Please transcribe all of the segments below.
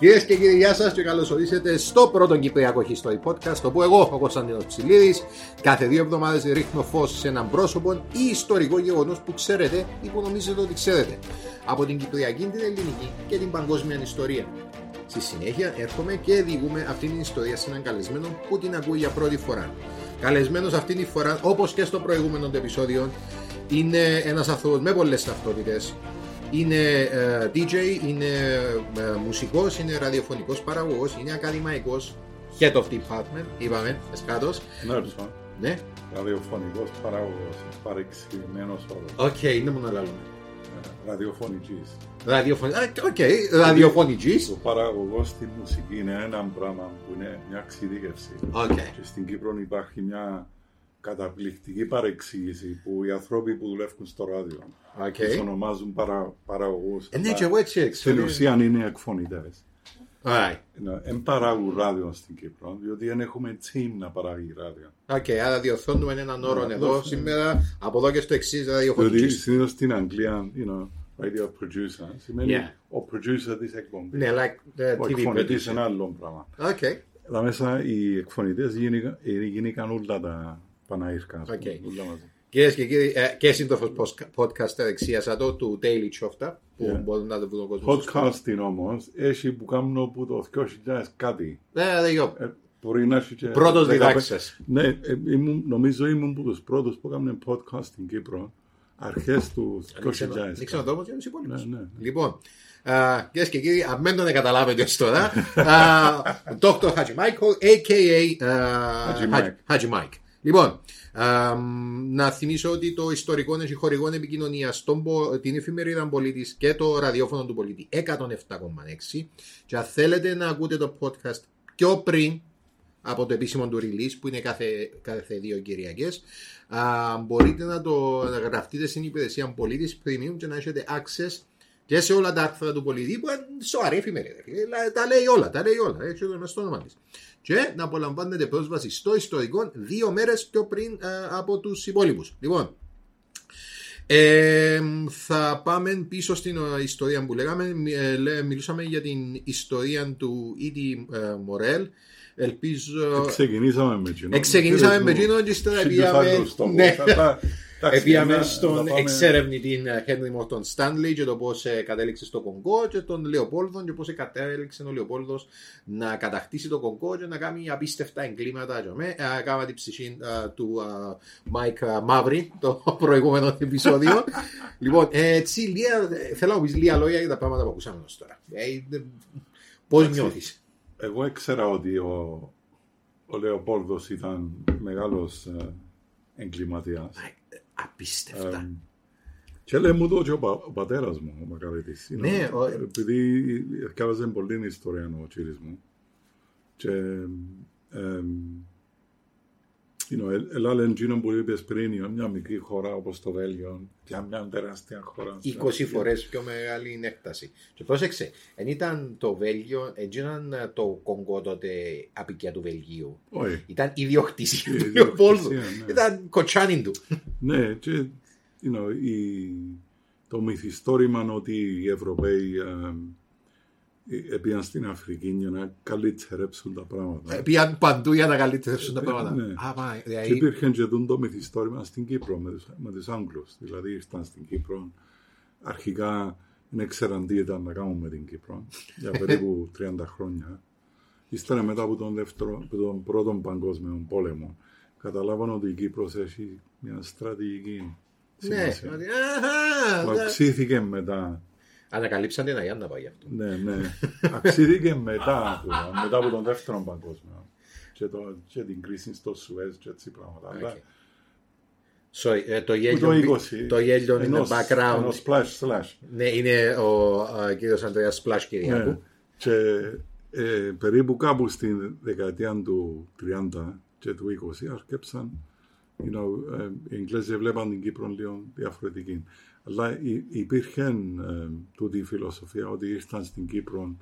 Κυρίες και κύριοι, γεια σας και καλώς ορίσατε στο πρώτο Κυπριακό History Podcast. Όπου εγώ, ο Κωνσταντίνος Ψηλίδης, κάθε δύο εβδομάδες ρίχνω φως σε έναν πρόσωπο ή ιστορικό γεγονός που ξέρετε ή που νομίζετε ότι ξέρετε. Από την Κυπριακή, την Ελληνική και την παγκόσμια ιστορία. Στη συνέχεια έρχομαι και διηγούμε αυτή την ιστορία σε έναν καλεσμένο που την ακούει για πρώτη φορά. Καλεσμένος αυτή τη φορά, όπως και στο προηγούμενο επεισόδιο, είναι ένας άνθρωπο με πολλές ταυτότητες, είναι uh, DJ, είναι uh, μουσικός, είναι ραδιοφωνικός παραγωγός, είναι ακαδημαϊκός, head of department, είπαμε, εσκάτως. Ναι, λοιπόν. Ναι. Ραδιοφωνικός παραγωγός, παρεξηγημένος όρος. Οκ, okay, είναι μόνο άλλο. Ραδιοφωνικής. Ραδιοφωνικής, οκ, okay, ραδιοφωνικής. Ο παραγωγός στη μουσική είναι ένα πράγμα που είναι μια εξειδίκευση. Okay. Και στην Κύπρο υπάρχει μια καταπληκτική παρεξήγηση που οι άνθρωποι που δουλεύουν στο ράδιο okay. τους ονομάζουν παρα, παραγωγούς. Ε, ναι, και εγώ έτσι Στην ουσία είναι εκφωνητές. Right. Δεν παράγουν ράδιο στην Κύπρο, διότι δεν έχουμε team να παράγει ράδιο. Οκ, okay, άρα διορθώνουμε έναν όρο yeah, εδώ σήμερα, από εδώ και στο εξής ραδιοφωνική. Διότι συνήθως στην Αγγλία, you know, radio producer, σημαίνει yeah. ο producer της εκπομπής. Ναι, like the ο TV εκφωνητής producer. είναι άλλο πράγμα. Okay. Εδώ μέσα οι εκφωνητές γίνηκαν όλα τα Παναήρκα. Okay. Κυρίες και κύριοι, ε, και σύντροφο podcast δεξίασα το του Daily Chofta που Yeah. μπορεί να το βρουν ο κόσμος. Podcasting όμως έχει που κάνω από το 2000 κάτι. Ναι, δεν γιο. Ε, μπορεί να έχει και. Πρώτος 15 διδάξας. Ναι, ε, ήμουν, νομίζω ήμουν από τους πρώτους που έκαναν podcast στην Κύπρο αρχές του 2000. Ανοίξε να το όμω για του υπόλοιπου. Ναι, ναι. Λοιπόν, κυρίες και κύριοι, αν δεν τον καταλάβετε ως τώρα, Dr. Haji Michael, a.k.a. Haji Mike. Haji Mike. Λοιπόν, α, να θυμίσω ότι το ιστορικό έχει χορηγό επικοινωνίας στον, πο- την εφημερίδα Πολίτης και το ραδιόφωνο του Πολίτη 107,6. Και αν θέλετε να ακούτε το podcast πιο πριν από το επίσημο του release που είναι κάθε, κάθε δύο Κυριακές α, μπορείτε να το να γραφτείτε στην υπηρεσία Πολίτης Premium και να έχετε access και σε όλα τα άρθρα του πολίτη που είναι σοβαρή εφημερίδα. Ε, Τα λέει όλα, τα λέει όλα. Έτσι το στο όνομα της. Και να απολαμβάνετε πρόσβαση στο ιστορικό δύο μέρες πιο πριν α, από τους υπόλοιπους. Λοιπόν, ε, θα πάμε πίσω στην ε, ιστορία που λέγαμε. Μι- ε, λέ- μιλούσαμε για την ιστορία του Ήτι Μορέλ. Ελπίζω. Ξεκινήσαμε με εκείνο. Εξεκινήσαμε με εκείνο και ύστερα πήγαμε- Ναι. Επήαμε στον εξερευνητή Henry Morton Stanley και το πώς κατέληξε στο Κονγκό και τον Λεοπόλδο και πώς κατέληξε ο Λεοπόλδος να κατακτήσει το Κονγκό και να κάνει απίστευτα εγκλήματα. και με. Ε, Κάμαμε την ψυχή ε, του Μάικ μαύρη το προηγούμενο επεισόδιο. λοιπόν, ε, έτσι, λίγα, ε, θέλω να πεις λίγα λόγια για τα πράγματα που ακούσαμε ως τώρα. Πώς Εντάξει. νιώθεις; Εγώ ήξερα ότι ο, ο Λεοπόλδος ήταν μεγάλος ε, εγκληματίας. Απίστευτα. Ε, και λέει μου το και ο, πα, ο πατέρας μου, ο Μακαρίτης. you know, Ναι, ο- Επειδή διάβαζε πολύ ιστορία ο κύριος μου. Και ε, you know, ε- ελάλε εκείνο που είπες πριν, για μια μικρή χώρα όπως το Βέλγιο, για μια τεράστια χώρα. 20 φορές πιο μεγάλη είναι έκταση. Και πρόσεξε, δεν ήταν το Βέλγιο, δεν ήταν το Κονγκό τότε απικία του Βελγίου. Όχι. Ήταν ιδιοκτησία Η του ιδιοκτησία, Λεοπόλδου. ναι. Ήταν κοτσάνιν του. Ναι, και you know, η, το μυθιστόρημα ότι οι Ευρωπαίοι ε, ε, πήγαν στην Αφρική για να καλυτερέψουν τα πράγματα. Ε, Πήγαν παντού για να καλύψουν τα πράγματα. Ναι. Α, μα, Και δηλαδή, υπήρχε και το μυθιστόρημα στην Κύπρο με τους, με τους Άγγλους. Δηλαδή ήρθαν στην Κύπρο, αρχικά δεν ξέραν τι ήταν να κάνουν με την Κύπρο για περίπου 30 χρόνια. Ύστερα μετά από τον, δεύτερο, από τον πρώτο παγκόσμιο πόλεμο καταλάβαν ότι η Κύπρος έχει μια στρατηγική ναι, σημασία. ότι, αχα, Που ναι. αυξήθηκε μετά. Ανακαλύψαν την Αγία Νάπα αυτό. Ναι, ναι. Αυξήθηκε μετά, τούτα, μετά από τον δεύτερο παγκόσμιο. Και, το, και την κρίση στο Σουέζ και έτσι πράγματα. Αλλά Οκ. Sorry, ε, το που γέλιο, το 20. το γέλιο είναι ενός- background. ενός splash slash. Ναι, είναι ο ε, κύριος Ανδρέας Σπλάς Ναι. Κυριάκου. Και ε, περίπου κάπου στην δεκαετία του 30 και του 20 άρκεψαν you know, ε, οι Εγγλέζοι βλέπαν την Κύπρο λίγο διαφορετική. Αλλά υ- υπήρχε ε, τούτη η φιλοσοφία ότι ήρθαν στην Κύπρο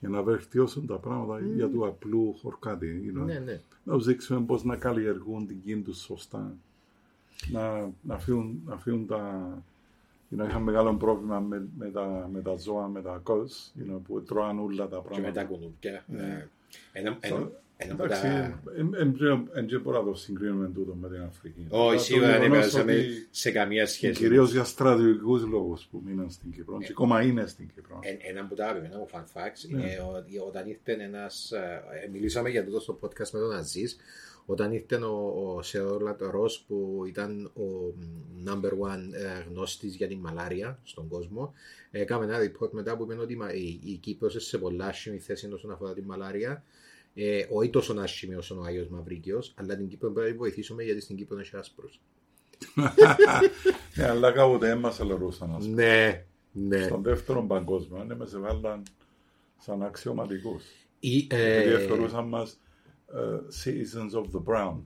για να βελτιώσουν τα πράγματα για του απλού χορκάτι. You know. Ναι, ναι. Να τους δείξουμε πώς να καλλιεργούν την γη τους σωστά. Να, να, αφήνουν, να αφήνουν τα... You know, είχαν μεγάλο πρόβλημα με, με, τα, με τα ζώα, με τα κόλς, you know, που τρώαν όλα τα Και με τα πράγματα. κουνούπια. ε, Ένα, ένα, ένα από Εντάξει, τα... δεν μπορώ να το συγκρίνουμε τούτο με την Αφρική. Όχι, Αλλά το σίγουρα δεν γεγονός περάσαμε ότι σε καμία σχέση. Κυρίως για στρατιωτικούς λόγους που μείναν στην Κύπρο. Και ακόμα είναι στην Κύπρο. Ε, Ένα από τα αγαπημένα μου fun facts είναι ότι όταν ήρθε ένας. μιλήσαμε για τούτο στο podcast με τον Αζής. Όταν ήρθε ο, ο Σεωρ Λατορός που ήταν ο μ, number one ε, γνώστης για την μαλάρια στον κόσμο ε, έκαμε ένα report μετά που είπε ότι μα- η, η Κύπρος είναι σε πολλά άσχημη θέση όσον αφορά την μαλάρια ε, όχι τόσο άσχημη όσο ο Άγιος Μαυρίκιος αλλά την Κύπρο πρέπει να τη βοηθήσουμε γιατί στην Κύπρο είναι άσπρος Ναι, αλλά κάποτε έμασα λαρούσαν. ας πούμε. ναι, ναι Στον δεύτερο παγκόσμιο, ναι, μας έβαλαν σαν αξιωματικούς. Ή, Γιατί ε, θεωρούσαν μας ε, citizens of the Crown.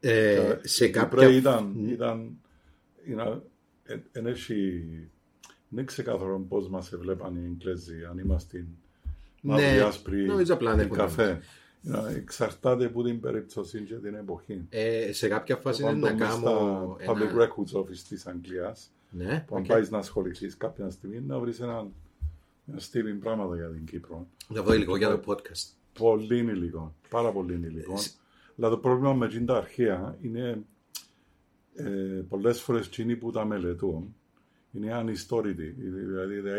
ε, σε Οι κάποια Κύπριοι ήταν, ήταν, you know, εν- εν έχει, δεν ξεκάθαρο πώς μας έβλεπαν οι Εγγλέζοι, αν είμαστε μαύροι, Ναι, άσπροι νομίζω απλά ή έχουν καφέ. You know, εξαρτάται από την περίπτωση και την εποχή. Ε, σε κάποια φάση είναι Πάντο να μες κάνω. στα Public Ένα... Records Office της Αγγλίας, Ναι, που αν οκ. πάεις να ασχοληθείς κάποια στιγμή, να βρεις έναν ένα στήλιν πράγματα για την Κύπρο. Να δω υλικό για το podcast. Πολύ υλικό, πάρα πολύ υλικό. Αλλά το πρόβλημα με την τα αρχαία είναι ε, πολλές φορές εκείνοι που τα μελετούν είναι ανιστόρητοι, δηλαδή δεν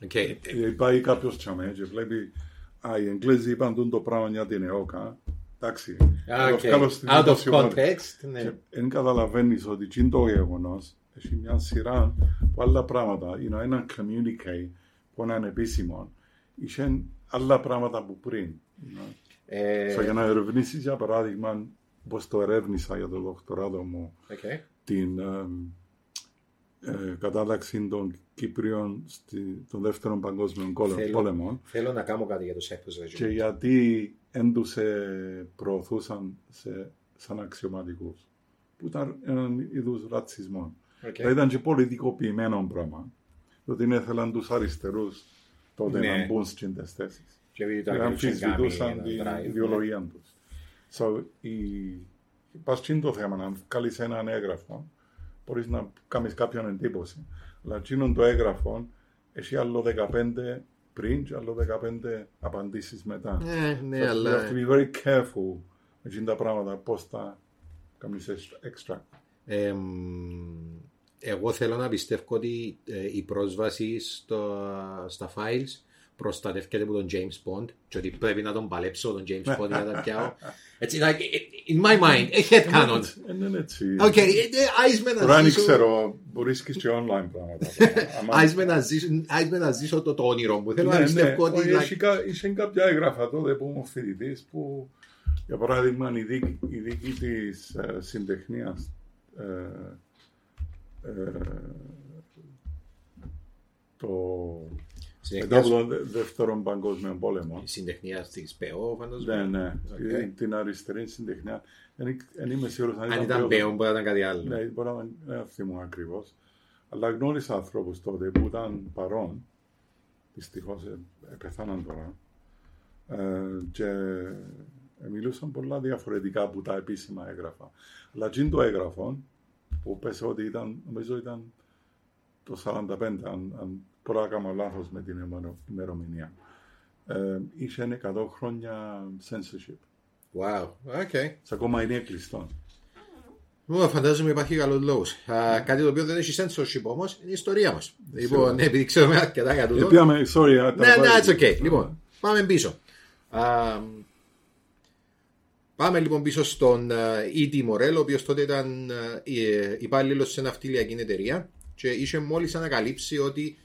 έχει ιστορικό. Οκ. Ε, Πάει κάποιος τζιαμέ και βλέπει «Α, οι Εγγλέζοι είπαν τούτο το πράγμα για την ΕΟΚΑ». Εντάξει, Α, θα το οκ. βγάλω στην Out of δημοσιογραφία. context. Ναι. Και δεν καταλαβαίνεις ότι τι είναι το γεγονός έχει μια σειρά από άλλα πράγματα. Είναι ένα communiqué που είναι ανεπίσημο. Είχε άλλα πράγματα που πριν. you know. Ε, So, για να ερευνήσεις για παράδειγμα όπως το ερεύνησα για το δοκτοράτο μου οκ. την ε, ε, κατάταξη των Κύπριων στη, τον δεύτερο παγκόσμιο κόλε- Θέλω- πόλεμο Θέλω να κάνω κάτι για το Cyprus και Regiment. γιατί δεν τους ε, προωθούσαν σε, σαν αξιωματικούς που ήταν έναν είδους ρατσισμό. Οκ. Θα ήταν και πολιτικοποιημένο πράγμα διότι ήθελαν τους αριστερούς τότε Ναι. να μπουν στις θέσεις Και επειδή το και Άγγελος κάνει αμφισβητούσαν ένα την drive, ιδεολογία τους. So, η... Πας τζειν το θέμα, να βγάλεις έναν έγγραφο, μπορείς να κάνεις κάποιον εντύπωση. Αλλά τζείνον το έγγραφο έχει άλλο 15 πριν και άλλο 15 απαντήσεις μετά. Ναι, So, ναι, you αλλά. have to be very careful με τζειν τα πράγματα, πώς θα κάνεις extract. Εμ, εγώ θέλω να πιστεύω ότι ε, η πρόσβαση στο, στα files προστατεύεται από τον James Bond και ότι πρέπει να τον παλέψω τον James Bond για να τα πιάω. Έτσι, like, in my mind, a head canon. Δεν είναι έτσι. Οκ, ε, ε, άισμε Τώρα να αν ζήσω... ξέρω, μπορείς και σε online πράγματα. Άμα- Άισμε να ζήσω, άισμε να ζήσω το, το όνειρο μου. Θέλω να Ναι, πιστεύω ναι. ότι... Όχι, like, έχει κα- Είχε κάποια έγγραφα τότε που ήμουν φοιτητής που για παράδειγμα η δίκη, η δίκη της ε, συντεχνίας ε, ε, το μετά από συντεχνία- τον δε- δεύτερο παγκόσμιο πόλεμο Συντεχνία της ΠΕΟ, φαντάζομαι. ναι, ναι, Οκ. την αριστερή συντεχνία δεν, δεν είμαι σίγουρος αν Αν ήταν ΠΕΟ. ΠΕΟ, μπορεί να ήταν κάτι άλλο. Ναι, μπορεί να μην θυμούμαι ακριβώς. Αλλά γνώρισα ανθρώπους τότε που ήταν παρόν. Δυστυχώς πεθάναν τώρα. Ε, και ε, μιλούσαν πολλά διαφορετικά από τα επίσημα έγγραφα. Αλλά τζειν το έγγραφο που πέσε ότι ήταν, νομίζω ήταν το 45, αν, αν μπορώ να κάνω λάθος με την ημερο- ημερομηνία. Ε, είχε 100 χρόνια censorship. Wow, ok. Σε ακόμα είναι κλειστό. Ω, φαντάζομαι υπάρχει καλός λόγος. Κάτι το οποίο δεν έχει censorship όμως είναι η ιστορία μας. Λοιπόν, ναι, επειδή ξέρουμε αρκετά για τούτο. Επιάμε, sorry, Ναι, ναι, it's okay. Λοιπόν, πάμε πίσω. Α, πάμε λοιπόν πίσω στον E.T. Morel, ο οποίος τότε ήταν ε, υπάλληλος σε ναυτιλιακή εταιρεία και είχε μόλις ανακαλύψει ότι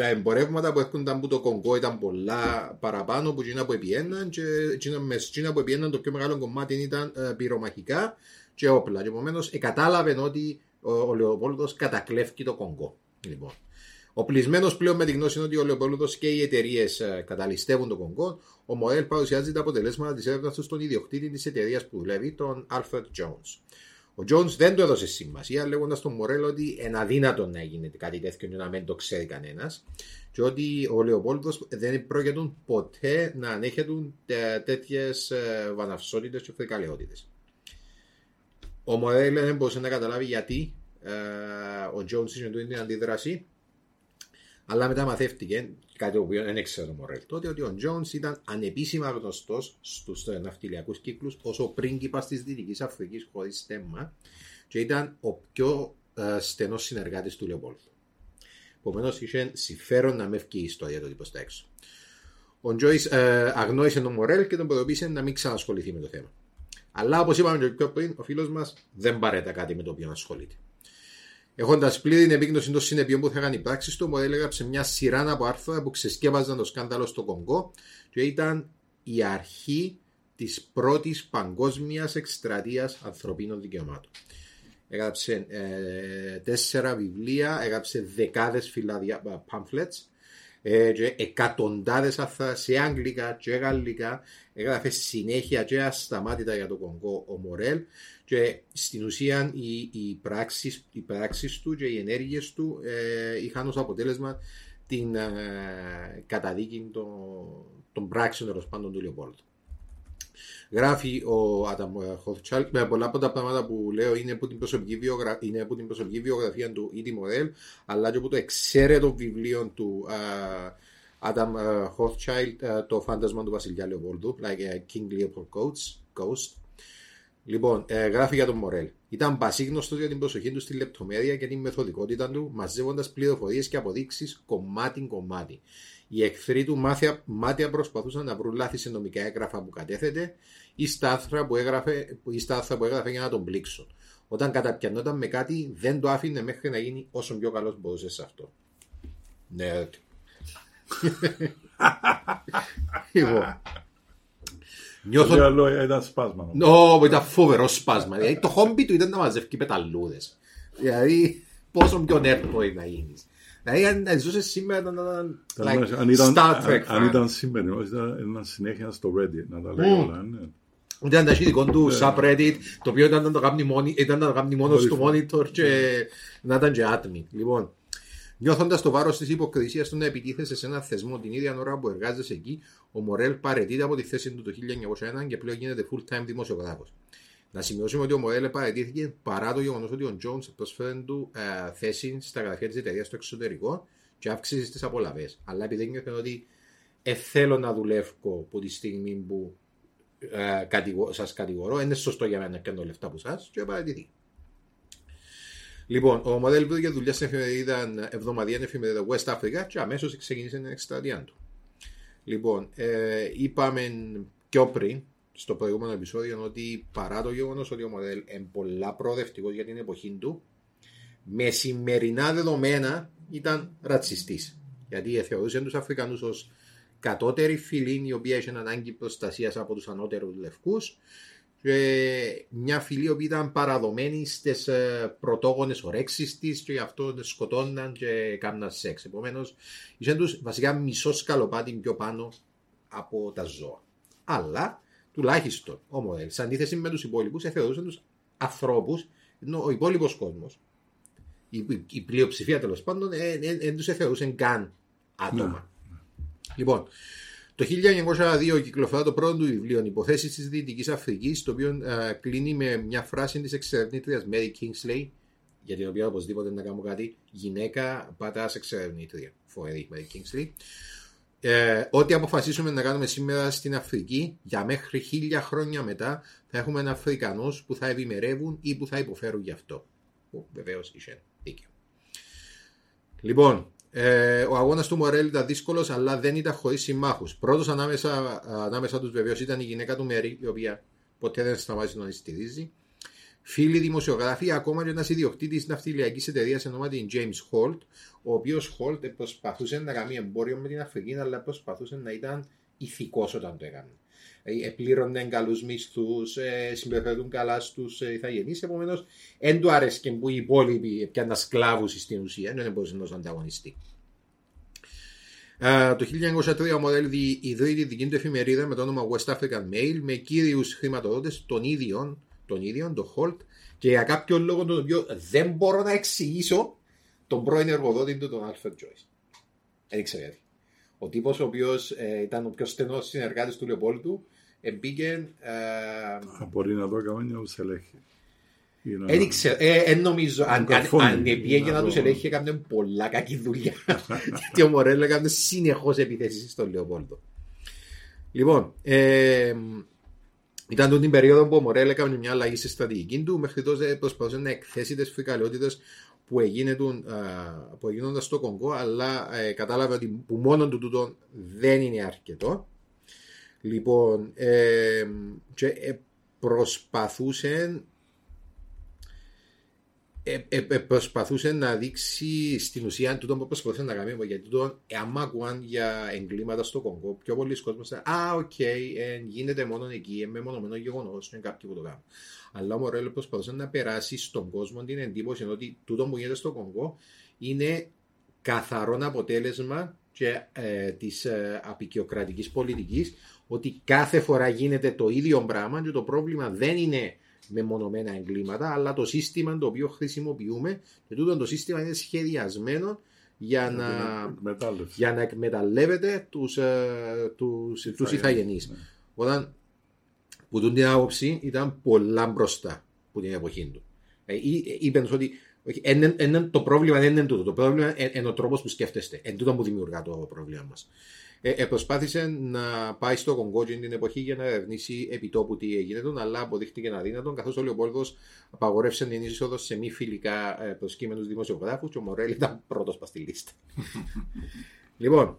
τα εμπορεύματα που έρχονταν από το Κονγκό ήταν πολλά παραπάνω από εκείνα που επιέναν και εκείνα, με εκείνα που επιέναν το πιο μεγάλο κομμάτι ήταν ε, πυρομαχικά και όπλα. Και επομένως κατάλαβε ότι ο, ο Λεοπόλδος κατακλέφει το Κονγκό. Λοιπόν. Οπλισμένος πλέον με τη γνώση ότι ο Λεοπόλδος και οι εταιρείες καταλυστεύουν το Κονγκό, ο Μοέλ παρουσιάζει τα αποτελέσματα της έρευνας του στον ιδιοκτήτη της εταιρείας που δουλεύει, τον Alfred Jones. Ο Jones δεν του έδωσε σημασία, λέγοντας στον Μορέλ ότι είναι αδύνατο να γίνει κάτι τέτοιο και να μην το ξέρει κανένας, και ότι ο Λεοπόλδος δεν πρόκειται ποτέ να ανέχεται τέτοιες βαναυσότητες και φρικαλαιότητες. Ο Μορέλ δεν μπορούσε να καταλάβει γιατί ε, ο Jones είχε την αντίδραση, αλλά μετά μαθεύτηκε κάτι το οποίο δεν ήξερε ο Μορέλ τότε ότι ο Jones ήταν ανεπίσημα γνωστός στους ναυτιλιακούς κύκλους ω ο πρίγκιπα τη Δυτικής Αφρικής χωρίς στέμμα και ήταν ο πιο ε, στενός συνεργάτης του Λεοπόλδου. Επομένως είχε συμφέρον να με βγει η ιστορία του προ τα έξω. Ο Τζόι ε, αγνόησε τον Μορέλ και τον προειδοποίησε να μην ξανασχοληθεί με το θέμα. Αλλά όπως είπαμε και πιο πριν, ο φίλος μας δεν παρέτα κάτι με το οποίο ασχολείται. Έχοντας πλήρη την επίγνωση των συνεπειών που θα κάνει η πράξη του, ο Μορέλ έγραψε μια σειρά από άρθρα που ξεσκέπαζαν το σκάνδαλο στο Κονγκό και ήταν η αρχή της πρώτης παγκόσμιας εκστρατείας ανθρωπίνων δικαιωμάτων. Έγραψε ε, τέσσερα βιβλία, έγραψε δεκάδες φυλάδια pamphlets ε, και εκατοντάδες άρθρα σε αγγλικά και γαλλικά έγραφε συνέχεια και ασταμάτητα για το Κονγκό ο Μορέλ και στην ουσία οι, οι, πράξεις, οι πράξεις του και οι ενέργειες του ε, είχαν ως αποτέλεσμα την ε, καταδίκη των, των πράξεων τέλος πάντων του Λεοπόλτου. Γράφει ο Άνταμ Χοθτσάλ με πολλά από τα πράγματα που λέω είναι από την προσωπική, βιογρα... είναι από την προσωπική βιογραφία του Ήτι Μορέλ αλλά και από το εξαίρετο βιβλίο του Άνταμ Χοθτσάλ το φάντασμα του Βασιλιά Λεοπόλδου like a King Leopold Ghost Λοιπόν, ε, γράφει για τον Μορέλ. Ήταν πασίγνωστος για την προσοχή του στη λεπτομέρεια και την μεθοδικότητα του, μαζεύοντας πληροφορίες και αποδείξεις κομμάτι-κομμάτι. Οι εχθροί του μάτια, μάτια προσπαθούσαν να βρουν λάθη σε νομικά έγγραφα που κατέθετε ή στα άρθρα που έγραφε, ή στα άρθρα που έγραφε για να τον πλήξουν. Όταν καταπιανόταν με κάτι, δεν το άφηνε μέχρι να γίνει όσο πιο καλός μπορούσε σε αυτό. Ναι, λοιπόν. Νιώθω... Το άλλο ήταν σπάσμα. Ω, ήταν φοβερό σπάσμα. Δηλαδή, το χόμπι του ήταν να μαζεύει πεταλούδες. Δηλαδή, πόσο πιο nerd μπορεί να γίνεις. Δηλαδή, αν ζούσες σήμερα ήταν like, Star Trek. Αν ήταν σήμερα, ήταν συνέχεια στο Reddit να τα λέει όλα. ναι. Ήταν τα δικό του subreddit, το οποίο ήταν να το κάνει μόνος στο monitor και να ήταν και άτομοι. Λοιπόν, Νιώθοντας το βάρος της υποκρισίας του να επιτίθεσαι σε ένα θεσμό την ίδια ώρα που εργάζεσαι εκεί, ο Μορέλ παρετείται από τη θέση του το 1901 και πλέον γίνεται full-time δημοσιογράφος. Να σημειώσουμε ότι ο Μορέλ παρετήθηκε παρά το γεγονός ότι ο Τζόουν προσφέρει του ε, θέση στα γραφεία της εταιρείας στο εξωτερικό και αύξηση στις απολαυέ. Αλλά επειδή νιώθω ότι ε, θέλω να δουλεύω από τη στιγμή που ε, κατηγο, σας κατηγορώ, είναι σωστό για μένα να κάνω λεφτά από εσάς και παρετηθεί. Λοιπόν, ο μοντέλο που για δουλειά στην εφημερίδα εβδομαδιαία εφημερίδα West Africa και αμέσως ξεκίνησε την εκστρατεία του. Λοιπόν, ε, είπαμε πιο πριν στο προηγούμενο επεισόδιο ότι παρά το γεγονός ότι ο μοντέλο είναι πολλά προοδευτικός για την εποχή του, με σημερινά δεδομένα ήταν ρατσιστής. Γιατί θεωρούσε τους Αφρικανούς ως κατώτερη φυλή η οποία είχε ανάγκη προστασίας από τους ανώτερους λευκούς και μια φυλή που ήταν παραδομένη στις πρωτόγονες ορέξει της και γι' αυτό σκοτώναν και κάμναν σεξ. Επομένως, είχαν τους βασικά μισός σκαλοπάτι πιο πάνω από τα ζώα. Αλλά τουλάχιστον ο Μοντέλ, σε αντίθεση με τους υπόλοιπους, θεωρούσαν τους ανθρώπους, ενώ ο υπόλοιπος κόσμος, η, η πλειοψηφία τέλος πάντων, δεν τους θεωρούσαν καν άτομα. Λοιπόν, το 1902 κυκλοφορά το πρώτο του βιβλίο Υποθέσει της Δυτικής Αφρικής, το οποίο uh, κλείνει με μια φράση της εξερευνήτριας Mary Kingsley. για την οποία οπωσδήποτε να κάνω κάτι, γυναίκα πατά εξερευνήτρια. Φοβερή, με Kingsley. Ε, ό,τι αποφασίσουμε να κάνουμε σήμερα στην Αφρική, για μέχρι χίλια χρόνια μετά, θα έχουμε Αφρικανού που θα ευημερεύουν ή που θα υποφέρουν γι' αυτό. Βεβαίως είχε δίκιο. Λοιπόν, ε, ο αγώνας του Μορέλ ήταν δύσκολος, αλλά δεν ήταν χωρίς συμμάχους. Πρώτος ανάμεσα, ανάμεσα τους βεβαίως ήταν η γυναίκα του Μέρι, η οποία ποτέ δεν σταμάτησε να στηρίζει. Φίλοι δημοσιογράφοι, ακόμα και ένας ιδιοκτήτης ναυτιλιακής εταιρείας ονόματι James Holt, ο οποίος Holt προσπαθούσε να κάνει εμπόριο με την Αφρική, αλλά προσπαθούσε να ήταν ηθικός όταν το έκανε. Ε, επλήρωνε καλού μισθούς, ε, συμπεριφερθούν καλά στους ε, ηθαγενείς. Επομένως, δεν του άρεσε που οι υπόλοιποι πιάνουν σκλάβους στην ουσία, δεν μπορούσε να ανταγωνιστεί. Uh, το 1903 ο Μορέλ ιδρύει τη δική του εφημερίδα με το όνομα West African Mail με κύριους χρηματοδότες των ίδιων, τον ίδιο, τον Holt, και για κάποιο λόγο τον οποίο δεν μπορώ να εξηγήσω τον πρώην εργοδότη του, τον Alfred Joyce. Δεν ήξερε γιατί. Ο τύπος ο οποίος ε, ήταν ο πιο στενός συνεργάτης του Λεοπόλτου μπήκε. Ε, Μπορεί να δω καμιά που σε ελέγχει. Δεν ξέρω, ε, νομίζω, αν, αν, αν πήγε να τους ελέγχει έκανε πολλά κακή δουλειά γιατί ο Μορέλο έκανε συνεχώς επιθέσεις στον Λεοπόλτο λοιπόν ε, ήταν την περίοδο που ο Μορέλ έκανε μια αλλαγή στη στρατηγική του μέχρι τότε προσπαθούσε να εκθέσει τις φρικαλαιότητες που, που έγιναν στο Κονγκό αλλά ε, κατάλαβε ότι που μόνο του τούτο δεν είναι αρκετό λοιπόν ε, και ε, προσπαθούσε ε, ε, ε, προσπαθούσε να δείξει στην ουσία τούτο που προσπαθούσε να κάνει γιατί τούτο άμα ακούαν για εγκλήματα στο Κονγκό πιο πολλοί κόσμοι ήταν «Α, ok, okay, ε, γίνεται μόνο εκεί, μεμονωμένο γεγονός, είναι κάποιοι που το κάνουν». Αλλά ο Μορέλ προσπαθούσε να περάσει στον κόσμο την εντύπωση ότι τούτο που γίνεται στο Κονγκό είναι καθαρό αποτέλεσμα και, ε, της ε, αποικιοκρατικής πολιτικής ότι κάθε φορά γίνεται το ίδιο πράγμα και το πρόβλημα δεν είναι μεμονωμένα εγκλήματα, αλλά το σύστημα το οποίο χρησιμοποιούμε και τούτο το σύστημα είναι σχεδιασμένο για να, για να εκμεταλλεύεται τους, ε, τους, τους ηθαγενείς. Ναι. Όταν που τον την άποψη ήταν πολλά μπροστά από την εποχή του. Ε, είπαν ότι εν, εν, το πρόβλημα δεν είναι τούτο. Το πρόβλημα είναι ο τρόπος που σκέφτεστε. Εν τούτο που δημιουργά το πρόβλημα μας ε, ε, προσπάθησε να πάει στο Κονγκό την εποχή για να ερευνήσει επιτόπου τι έγινε τον, αλλά αποδείχτηκε αδύνατον, καθώς ο Λεοπόλδος απαγορεύσε την είσοδος σε μη φιλικά ε, προσκύμενους δημοσιογράφους και ο Μορέλ ήταν πρώτος πα στη λίστα. λοιπόν,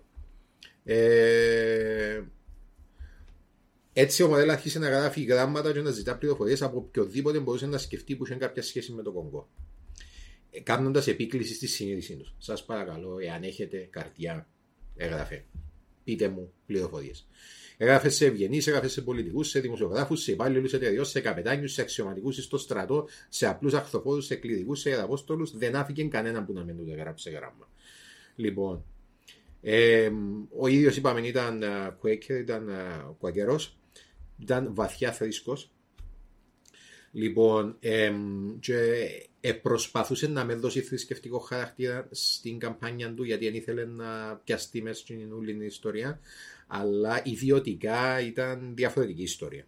ε, έτσι ο Μορέλ άρχισε να γράφει γράμματα και να ζητά πληροφορίες από οποιοδήποτε μπορούσε να σκεφτεί που είχε κάποια σχέση με τον Κονγκό. Ε, Κάνοντας επίκληση στη συνείδησή τους. Σας παρακαλώ, εάν έχετε καρδιά, έγραφε πείτε μου πληροφορίες. Έγραφε σε ευγενείς, έγραφε σε πολιτικούς, σε δημοσιογράφους, σε υπάλληλους εταιρεών, σε καπετάνιους, σε αξιωματικούς, στο στρατό, σε απλούς αχθοφόρου, σε κλειδικού, σε εδαπόστολου. Δεν άφηκε κανέναν που να μην του γράψει γράμμα. Λοιπόν, ε, ο ίδιος είπαμε ήταν Quaker, ήταν κουακερό, ήταν βαθιά θρήσκος. Λοιπόν, ε, και ε, προσπαθούσε να με δώσει θρησκευτικό χαρακτήρα στην καμπάνια του γιατί δεν ήθελε να πιαστεί μέσα στην όλη ιστορία αλλά ιδιωτικά ήταν διαφορετική ιστορία.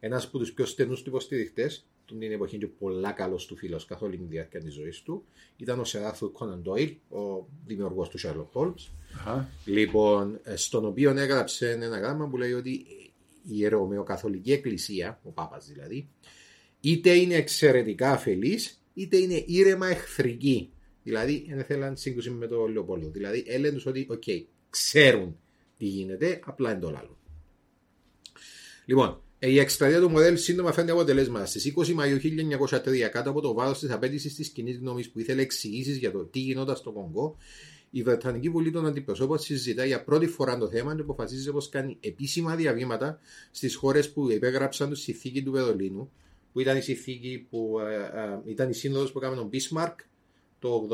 Ένας από τους πιο στενούς του υποστηριχτές, του την εποχή και πολλά καλός του φίλος καθ' όλη τη διάρκεια της ζωής του, ήταν ο Sir Arthur Conan Doyle, ο δημιουργός του Sherlock Holmes. Λοιπόν, στον οποίο έγραψε ένα γράμμα που λέει ότι η Ρωμαιοκαθολική Εκκλησία, ο Πάπας δηλαδή, είτε είναι εξαιρετικά αφελής, είτε είναι ήρεμα εχθρική. Δηλαδή, δεν θέλαν σύγκρουση με το Λεοπόλδο. Δηλαδή, έλεγαν τους ότι, ok, okay, ξέρουν τι γίνεται, απλά είναι το άλλο. Λοιπόν, η εκστρατεία του μοντέλου σύντομα φέρνει αποτελέσματα. Στις 20 Μαου 1903, κάτω από το βάρος της απέτηση της κοινής γνώμης που ήθελε εξηγήσεις για το τι γινόταν στο Κονγκό, η Βρετανική Βουλή των Αντιπροσώπων συζητά για πρώτη φορά το θέμα και αποφασίζει πως κάνει επίσημα διαβήματα στις χώρες που υπέγραψαν τη συνθήκη του Βερολίνου, που ήταν η συνθήκη που ε, ε, ήταν η σύνοδος που έκαμε τον Bismarck το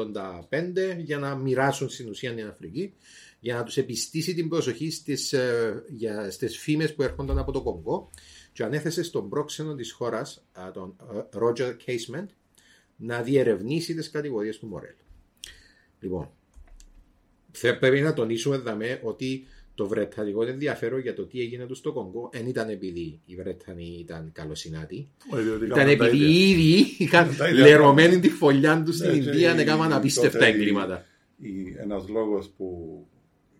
1985 για να μοιράσουν στην ουσία την Αφρική για να τους επιστήσει την προσοχή στις, ε, για, στις φήμες που έρχονταν από το Κονγκό και ανέθεσε στον πρόξενο της χώρας, τον Roger Casement, να διερευνήσει τις κατηγορίες του Μορέλ. Λοιπόν, πρέπει να τονίσουμε δαμέ ότι το βρετανικό ενδιαφέρον για το τι έγινε του στο Κονγκό δεν ήταν επειδή οι Βρετανοί ήταν καλοσυνάτοι. Όχι, διότι Ήταν έκαναν τα επειδή ίδια. οι ίδιοι είχαν Τα ίδια λερωμένη τη φωλιά τους στην Ναι, και Ινδία να η- έκαναν η- απίστευτα τότε η- εγκλήματα. η- ένας λόγος που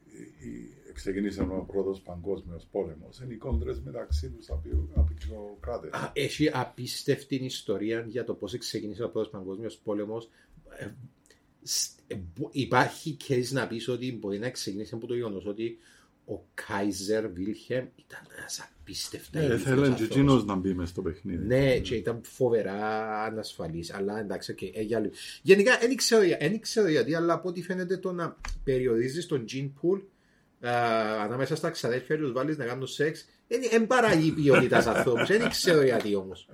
η- η- ξεκίνησε ο πρώτος παγκόσμιος πόλεμος είναι οι κόντρες μεταξύ τους απεικιοκράτες. Α, Έχει απίστευτη ιστορία για το πώς ξεκίνησε ο πρώτος παγκόσμιος πόλεμος. Υπάρχει case να πεις ότι μπορεί να ξεκίνησε από το γεγονός ότι ο Κάιζερ Βίλχεμ ήταν ένας απίστευτα Ε, ηλίθιος Θέλει και άνθρωπος. εκείνος να μπει μες στο παιχνίδι. Ναι, και ήταν φοβερά ανασφαλής. Αλλά εντάξει, okay, ε, για λίγο. Γενικά δεν ξέρω, για- δεν ξέρω γιατί, αλλά από ό,τι φαίνεται το να περιορίζεις τον gene pool α, ανάμεσα στα ξαδέρφια τους βάλεις να κάνουν σεξ, δεν παράγει η ποιότητας ανθρώπους. Δεν ξέρω γιατί όμως.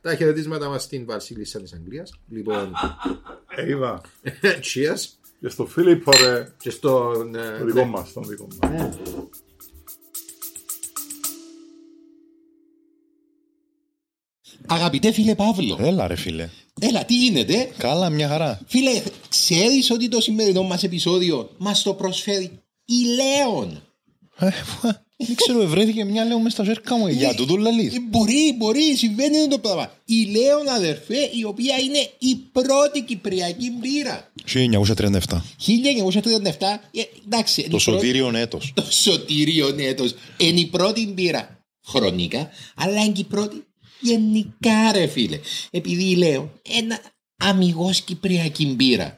Τα χαιρετίσματα μας στην Βασίλισσα της Αγγλίας. Λοιπόν, Ε, Ήβα, cheers. και στο Φίλιππο ρε, Και στον. ε, το δικό μας, τον δικό μας. Αγαπητέ φίλε Παύλο, Έλα ρε φίλε. έλα τι γίνεται; Καλά, μια χαρά. Φίλε, ξέρεις ότι το σημερινό μας επεισόδιο μας το προσφέρει η Λέων; Ε, Δεν ξέρω, ευρέθηκε μια λέω μες στα ζέρκα μου. Για τούτο λαλείς. Ε, Μπορεί, μπορεί, συμβαίνει το πράγμα. Η Λέων αδερφέ, η οποία είναι η πρώτη κυπριακή μπύρα. 1937. 1937, ε, εντάξει. είναι Το η πρώτη- σωτήριον έτος. Το σωτήριο έτος. Είναι η πρώτη μπύρα χρονικά, αλλά είναι και η πρώτη γενικά ρε φίλε. Επειδή λέω ένα αμυγός κυπριακή μπύρα.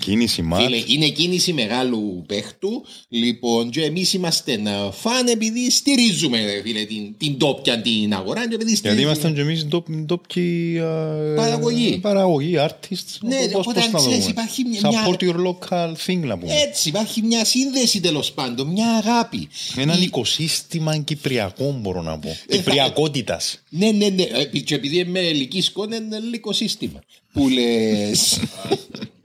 Κίνηση μάτς. Φίλε, είναι κίνηση μεγάλου παίχτου. Λοιπόν, και εμείς είμαστε ε, φαν επειδή στηρίζουμε ρε φίλε, την, την τόπια την αγορά. Και επειδή Γιατί στηρίζουμε- ήμασταν και εμείς ντόπιοι Παραγωγή. Παραγωγή, artists. Ναι, Πώς- οπότε πώς να ξέρεις, δούμε. υπάρχει μια- Support your local thing να πούμε. Έτσι, υπάρχει μια σύνδεση τέλος πάντων, μια αγάπη. Έναν Η- οικοσύστημα κυπριακό μπορώ να πω. θα- Κυπριακότητας. Ναι, ναι, ναι. Ε, Και επειδή είμαι ελική σκόνη, είναι ελληνικό σύστημα. Που λες.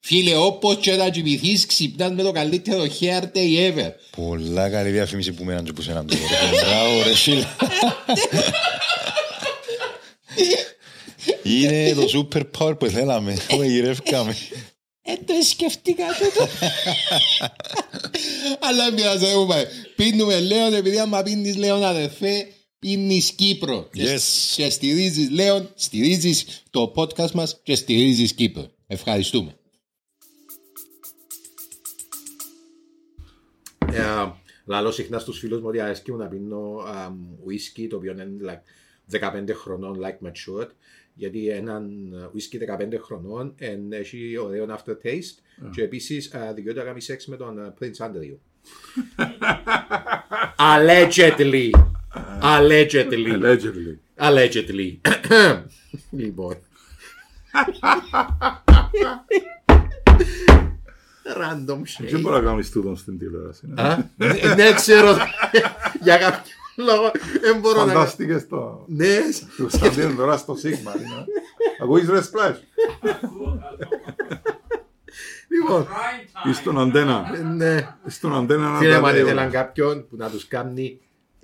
Φίλε, όπως και να κοιμηθείς, ξυπνάς με το καλύτερο hair day ever. Πολλά καλή διαφήμιση που μέναν και που σέναν τώρα. Μπράβο ρε φίλε. Είναι το super power που θέλαμε. Το γυρεύκαμε. Ε, το σκεφτήκα τούτο. Αλλά μοιάζει, δεν μου πάει. Πίνουμε Λέον, επειδή άμα πίνεις Λέον αδερφέ, πίνεις Κύπρο. Και- Yes. Και στηρίζεις Λέον, στηρίζεις το podcast μας και στηρίζεις Κύπρο. Ευχαριστούμε. Λαλώ συχνά στους φίλους μου ότι αρέσκει μου να πίνω ουίσκι το οποίο είναι like, 15 χρονών like matured γιατί έναν ουίσκι 15 χρονών εν έχει ωραίο aftertaste και επίσης α, δικαιούται να κάνει σεξ με τον α, Prince Andrew. Allegedly. Allegedly. Allegedly. Allegedly. λοιπόν. Random shit. Δεν μπορεί να κάνεις τούτο στην τηλεόραση. ναι. Α, ναι, Ναι, ξέρω. Για κάποιο λόγο δεν μπορώ να... Φαντάστηκες το... Ναι, Τους Σαντίνου τώρα στο Σίγμα. είναι. Ακούεις ρε Splash. λοιπόν. Ή στον αντένα. Ναι. Στον αντένα να Φίλε, τα μα λέω. ήθελαν κάποιον που να τους κάνει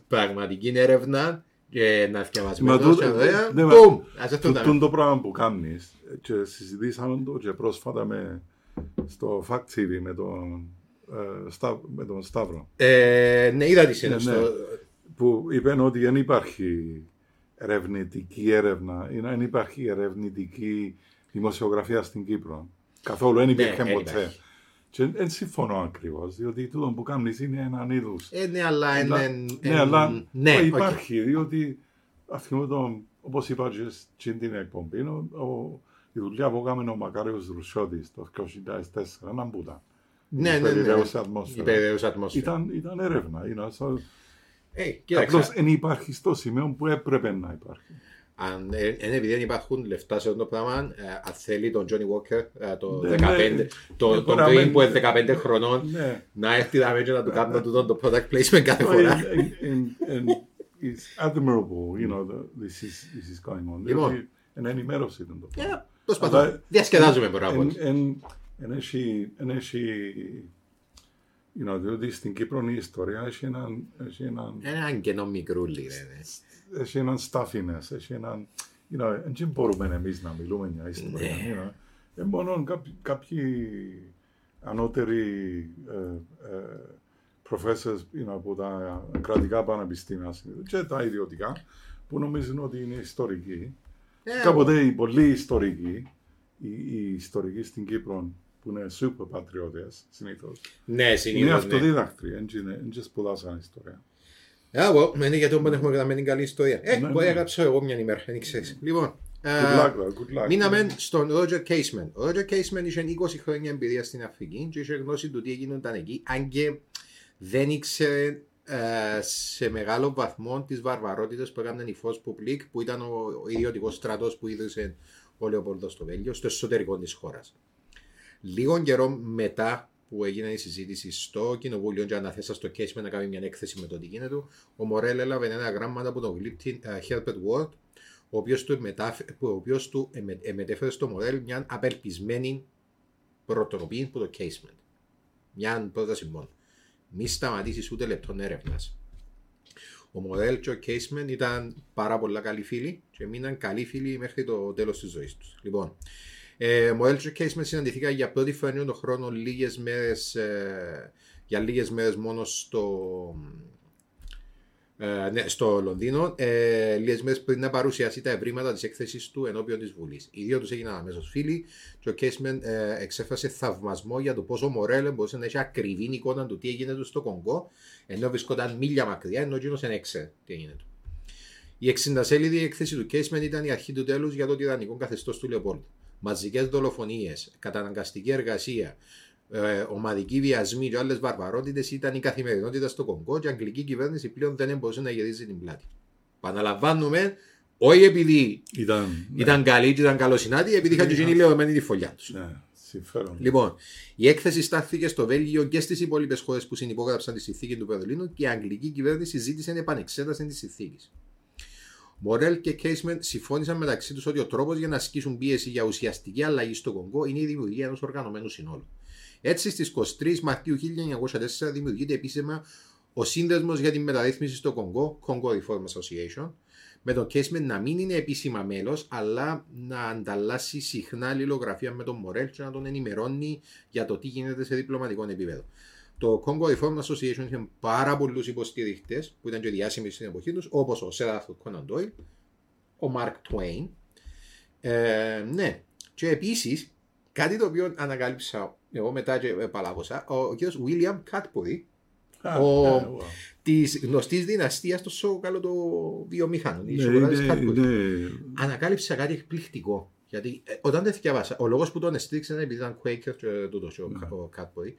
πραγματική έρευνα και να Μα θυκευασμένο τούτο- και ωραία. ναι, μα- Μπουμ! Ας αυτό Τούτο τα το πράγμα που κάνεις και συζητήσαμε το και πρόσφατα με, στο Fact TV με τον, ε, Στα- με τον Σταύρο Ε, Ναι, είδα τη σένα Ναι, στο... ναι. που είπε ότι δεν υπάρχει ερευνητική έρευνα ή δεν υπάρχει ερευνητική δημοσιογραφία στην Κύπρο. Καθόλου δεν υπήρχε δεν ποτέ. υπάρχει. Και δεν συμφωνώ ακριβώς, διότι τούτο που κάνεις είναι έναν είδους. Ε, ναι, αλλά είναι... Ναι, αλλά Ναι, το οκ. υπάρχει, διότι αυτό το, όπως είπα και στην την εκπομπή, είναι ο, ο, η δουλειά που έκαμε ο Μακάριος Ρουσιώτης το 2004, έναν που ήταν. Ναι, ναι, ναι. Περιραίωση ατμόσφαιρας. Η περιραίωση ατμόσφαιρας. Ήταν, ήταν έρευνα. Είναι, so, Ε, κοίταξε. απλώς δεν υπάρχει στο σημείο που έπρεπε να υπάρχει. Αν ε, είναι επειδή δεν υπάρχουν λεφτά σε αυτό το πράγμα, ε, αν θέλει τον Johnny Walker, ε, το Ναι, 15, ναι. το, Ναι, τον μπορεί να Green μην- που είναι 15 χρονών, Ναι. να έρθει δάμε και να του κάνουν τούτο το product placement κάθε φορά. And, and, and it's admirable, you know, that this is, this is going on. Λοιπόν. Δηλαδή, Εν ενημέρωση ήταν το πράγμα. Ε, Προσπαθώ. Αλλά- Διασκεδάζουμε πολλά Εν- πολύ. εν- εν έχει- εν έχει, you know, διότι στην Κύπρο η ιστορία έχει έναν, έχει έναν, Έναν κενό μικρούλι. ρε, ναι. έχει έναν stuffiness, έχει έναν, you know, δεν μπορούμε εμείς να μιλούμε μια ιστορία, Ναι. you know. Ε, μόνο κάποιοι, κάποιοι ανώτεροι ε, ε, professors you know, από τα κρατικά πανεπιστήμια και τα ιδιωτικά που νομίζουν ότι είναι ιστορικοί. Ε, Κάποτε οι πολλοί ιστορικοί, οι, οι ιστορικοί στην Κύπρο που είναι super πατριώτες συνήθως, Ναι, είναι συνήθως. ναι. αυτοδίδακτροι, δεν είναι- δεν και σπουδάσαν ιστορία. Α, εγώ, μένει γιατί δεν έχουμε γραμμένη καλή ιστορία. Ε, Ναι, μπορεί να ναι. γράψω εγώ μια ημέρα, δεν ξέρεις. Λοιπόν, Good ε, luck, though, good luck. Μείναμε στον Roger Caseman. Ο Roger Caseman είχε 20 χρόνια εμπειρία στην Αφρική και είχε γνώση του τι έγινονταν εκεί, αν και δεν ήξερε ε, σε μεγάλο βαθμό τις βαρβαρότητες που έκαναν οι Φως Πουμπλίκ, που ήταν ο, ο ιδιωτικός στρατός που ίδρυσε ο Λεοπόλδος στο Βέλγιο, στο εσωτερικό της χώρας. Λίγο καιρό μετά που έγινε η συζήτηση στο κοινοβούλιο και αναθέσα στο Caseman να κάνει μια έκθεση με το τι γίνεται του, ο Μορέλ έλαβε ένα γράμμα από τον γλύπτη ε, Herbert Ward, ο οποίος του, μετάφε- που- ο οποίος του εμε- εμετέφερε στο μοντέλο μια απελπισμένη προτροπή που το casement. Μια πρόταση μόνο. Μη σταματήσεις ούτε λεπτόν έρευνας. Ο μοντέλο και ο casement ήταν πάρα πολλά καλοί φίλοι και μείναν καλοί φίλοι μέχρι το τέλος της ζωής τους. Λοιπόν, ε, ο μοντέλο και ο casement συναντηθήκα για πρώτη φορά τον χρόνο λίγες μέρες, ε, για λίγες μέρες μόνο στο, ε, ναι, στο Λονδίνο, ε, λίγες μέρες πριν να παρουσιάσει τα ευρήματα της έκθεσης του ενώπιον της Βουλής. Οι δύο τους έγιναν αμέσως φίλοι και ο Κέσμεν ε, εξέφρασε θαυμασμό για το πόσο ο Μορέλ μπορούσε να έχει ακριβή εικόνα του τι έγινε του στο Κονγκό, ενώ βρισκόταν μίλια μακριά, ενώ εκείνος δεν έξερε τι έγινε του. Η 60 σέλιδη έκθεση του Κέσμεν ήταν η αρχή του τέλους για το τυραννικό καθεστώς του Λεοπόλτου. Μαζικές δολοφονίες, καταναγκαστική εργασία, ε, ομαδικοί βιασμοί και άλλες βαρβαρότητες ήταν η καθημερινότητα στο Κονγκό και η αγγλική κυβέρνηση πλέον δεν μπορούσε να γυρίζει την πλάτη. Παναλαμβάνουμε, όχι επειδή Ήταν, ναι, ήταν καλή και ήταν καλοσυνάτη, επειδή είχαν και γίνει λεωμένη τη φωλιά τους. ναι, συμφέρον. Λοιπόν, η έκθεση στάθηκε στο Βέλγιο και στις υπόλοιπες χώρες που συνυπόγραψαν τη συνθήκη του Βερολίνου και η αγγλική κυβέρνηση ζήτησε επανεξέταση της συνθήκης. Μορέλ και Κέισμεν συμφώνησαν μεταξύ τους ότι ο τρόπος για να ασκήσουν πίεση για ουσιαστική αλλαγή στο Κονγκό είναι η δημιουργία ενός οργανωμένου συνόλου. Έτσι, στις 23 Μαρτίου 1904 δημιουργείται επίσημα ο Σύνδεσμος για τη Μεταρρύθμιση στο Κονγκό, Congo Reform Association, με τον Κέσμεν να μην είναι επίσημα μέλος, αλλά να ανταλλάσσει συχνά αλληλογραφία με τον Μορέλ και να τον ενημερώνει για το τι γίνεται σε διπλωματικό επίπεδο. Το Congo Reform Association είχε πάρα πολλούς υποστηριχτές που ήταν και διάσημοι στην εποχή τους, όπως ο Σέραθ Κόναν Ντόιλ, ο Μαρκ Τουέιν. Ε, ναι, και επίσης κάτι το οποίο ανακάλυψα εγώ μετά και παλάβωσα, ο, ο κ. William Cadbury, Α, ο- ναι, wow. της γνωστής δυναστείας των σοκάλο των βιομηχανών. οι Ναι, σοκολάτες είναι- Cadbury. είναι- Ανακάλυψα κάτι εκπληκτικό. Γιατί ε, όταν δεν διαβάσα, ο λόγος που τον εστρίξε είναι επειδή ήταν Quaker και τούτος και ο, Ναι. ο Cadbury.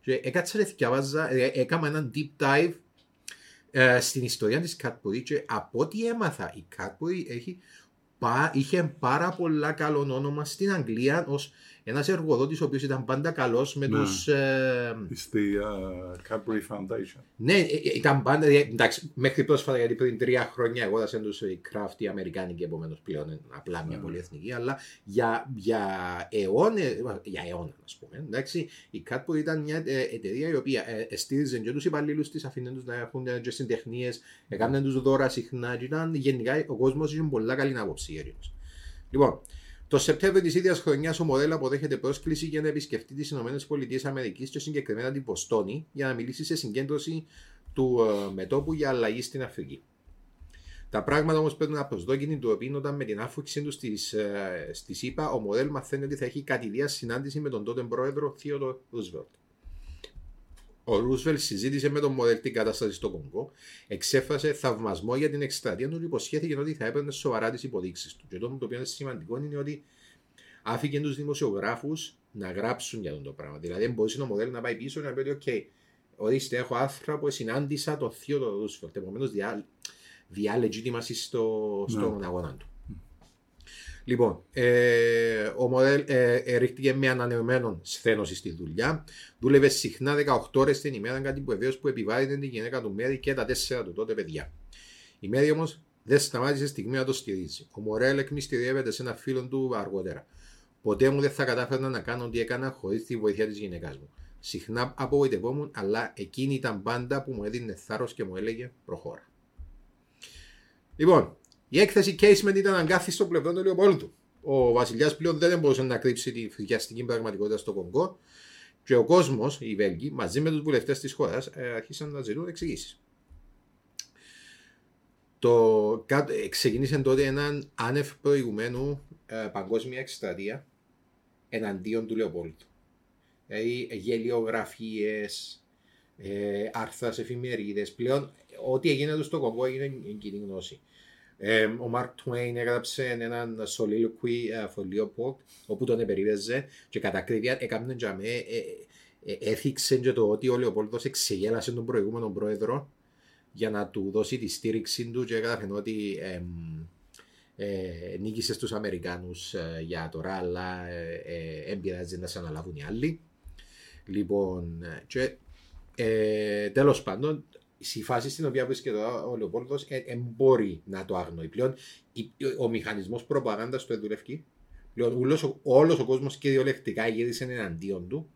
Και έκατσα να διαβάζα, ε, έκανα έναν deep dive ε, στην ιστορία της Cadbury και από ό,τι έμαθα η Cadbury έχει, πα, είχε πάρα πολλά καλό όνομα στην Αγγλία ως ένας εργοδότης ο οποίος ήταν πάντα καλός με Ναι. τους... Ε, It's the uh, Cadbury Foundation. ναι, ε, ε, ήταν πάντα. ε, Εντάξει, μέχρι πρόσφατα, γιατί πριν τρία χρόνια εγώ έδωσα τους οι Kraft οι Αμερικάνικοι, επομένως πλέον είναι απλά μια Ναι. πολυεθνική. Αλλά για, για αιώνε, για αιώνα, ας πούμε. Εντάξει, η Catboy ήταν μια ε, εταιρεία η οποία ε, στήριζε και τους υπαλλήλους της, αφήνε τους να έχουν ε, και συντεχνίες, έκανε τους δώρα συχνά. Και ήταν γενικά ο κόσμος είχε πολλά καλή άποψη για εκείνους. Λοιπόν, το Σεπτέμβριο της ίδιας χρονιάς ο Μορέλ αποδέχεται πρόσκληση για να επισκεφτεί τις ΗΠΑ και συγκεκριμένα την Ποστόνη για να μιλήσει σε συγκέντρωση του ε, μετόπου για αλλαγή στην Αφρική. Τα πράγματα όμως παίρνουν απροσδόκητη του οποίου όταν με την άφηξή τους στι ε, στις ΣΥΠΑ, ο Μορέλ μαθαίνει ότι θα έχει κατηδία συνάντηση με τον τότε πρόεδρο Θείοδο Ρούσβελτ. Ο Ρούσβελτ συζήτησε με τον Μορέλ την κατάσταση στο Κονγκό, εξέφρασε θαυμασμό για την εκστρατεία του και υποσχέθηκε ότι θα έπαιρνε σοβαρά τις υποδείξεις του. Και το, το οποίο είναι σημαντικό είναι ότι άφηκε τους δημοσιογράφους να γράψουν για αυτό το πράγμα. Δηλαδή, δεν μπορούσε ο Μορέλ να πάει πίσω και να πει ότι, OK, ορίστε, έχω άρθρα που συνάντησα το θείο του Ρούσβελτ. Επομένως, διά, διά legitimacy στο, στον αγώνα του. Λοιπόν, ε, ο Μοντέλ ε, ε, ρίχτηκε με ανανεωμένο σθένωση στη δουλειά. Δούλευε συχνά 18 ώρες την ημέρα, κάτι που βεβαίως που επιβάλλεται την γυναίκα του Μέρι και τα τέσσερα του τότε παιδιά. Η Μέρι όμως δεν σταμάτησε στιγμή να το στηρίζει. Ο Μορέλ εκμυστηριεύεται σε ένα φίλο του αργότερα. Ποτέ μου δεν θα κατάφερνα να κάνω ό,τι έκανα χωρίς τη βοήθεια της γυναίκας μου. Συχνά απογοητευόμουν, αλλά εκείνη ήταν πάντα που μου έδινε θάρρος και μου έλεγε προχώρα. Λοιπόν, η έκθεση Casement ήταν αγκάθι στο πλευρό του Λεοπόλτου. Ο βασιλιάς πλέον δεν μπορούσε να κρύψει τη φυγιαστική πραγματικότητα στο Κονγκό και ο κόσμος, οι Βέλγοι, μαζί με τους βουλευτές της χώρας, άρχισαν να ζητούν εξηγήσεις. Το, κάτω- ε, ξεκίνησε τότε έναν άνευ προηγουμένου ε, παγκόσμια εκστρατεία εναντίον του Λεοπόλτου. Δηλαδή γελιογραφίες, ε, άρθρας σε εφημερίδες. Πλέον, ό,τι έγινε στο Κονγκό έγινε εν κοινή γνώση. Ε, ο Μαρκ Τουέιν έγραψε έναν soliloquy ε, for Leopold, όπου τον επερίβεζε και κατά ακρίβεια έκαμε τζαμέ, ε, ε, ε, έθιξε και το ότι ο Λεοπόλδος εξεγέλασε τον προηγούμενο πρόεδρο για να του δώσει τη στήριξη του και έγραφε ότι εμ, ε, νίκησε στους Αμερικάνους ε, για τώρα, αλλά ε, ε, δεν πειράζει να σε αναλάβουν οι άλλοι. Λοιπόν, ε, και ε, τέλος πάντων, στη φάση στην οποία βρίσκεται τώρα ο Λεοπόλδος δεν μπορεί να το αγνοεί. Πλέον η- ο μηχανισμός προπαγάνδας του εδουλευκεί. Πλέον όλος, ο- όλος ο κόσμος κυριολεκτικά γύρισε εναντίον του.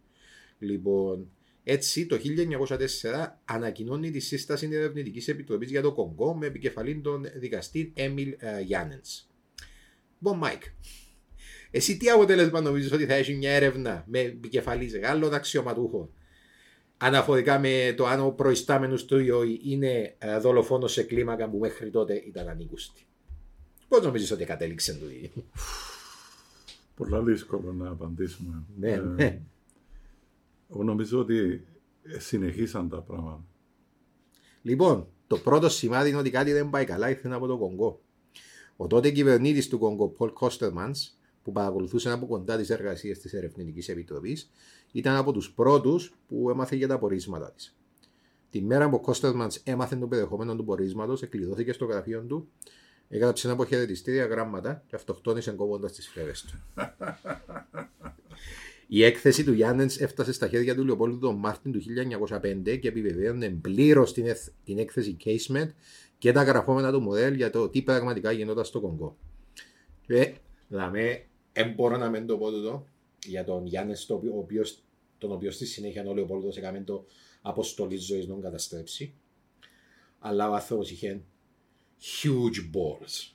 Λοιπόν, έτσι το 1904 ανακοινώνει τη σύσταση ερευνητικής επιτροπής για το Κονγκό με επικεφαλή τον δικαστή Έμιλ Γιάννεν. Bon Μάικ. Εσύ τι αποτέλεσμα νομίζεις ότι θα έχει μια έρευνα με επικεφαλής Γάλλων αξιωματούχων; Αναφορικά με το αν ο προϊστάμενος του ΙΟΗ είναι ε, δολοφόνος σε κλίμακα που μέχρι τότε ήταν ανήκουστη. Πώς νομίζεις ότι κατέληξε το ίδιο; Πολλά δύσκολο να απαντήσουμε. Ναι, Ε, ναι. Εγώ νομίζω ότι ε, συνεχίσαν τα πράγματα. Λοιπόν, το πρώτο σημάδι είναι ότι κάτι δεν πάει καλά ήρθε από το Κονγκό. Ο τότε κυβερνήτης του Κονγκό, Πολ Κώστερμαν, που παρακολουθούσε από κοντά τις εργασίες της Ερευνητικής Επιτροπής, ήταν από τους πρώτους που έμαθε για τα πορίσματα της. Τη μέρα που ο Κώστερμαν έμαθε το περιεχόμενο του πορίσματος, εκλειδώθηκε στο γραφείο του, έγραψε ένα αποχαιρετιστήρια γράμματα και αυτοκτόνησε κόβοντας τις φλέβε του. Η έκθεση του Γιάννενς έφτασε στα χέρια του Λεοπόλδου τον Μάρτιν του 1905 και επιβεβαίωνε πλήρως την, εθ- την έκθεση Casement και τα γραφόμενα του μοντέλ για το τι πραγματικά γινόταν στο Κονγκό. Και δηλαδή, δεν μπορώ να μην το πω τούτο για τον Γιάννης, τον οποίο στη συνέχεια ο Λεοπόλδο έκαμε το αποστολή ζωής να τον καταστρέψει. Αλλά ο άνθρωπος είχε huge balls.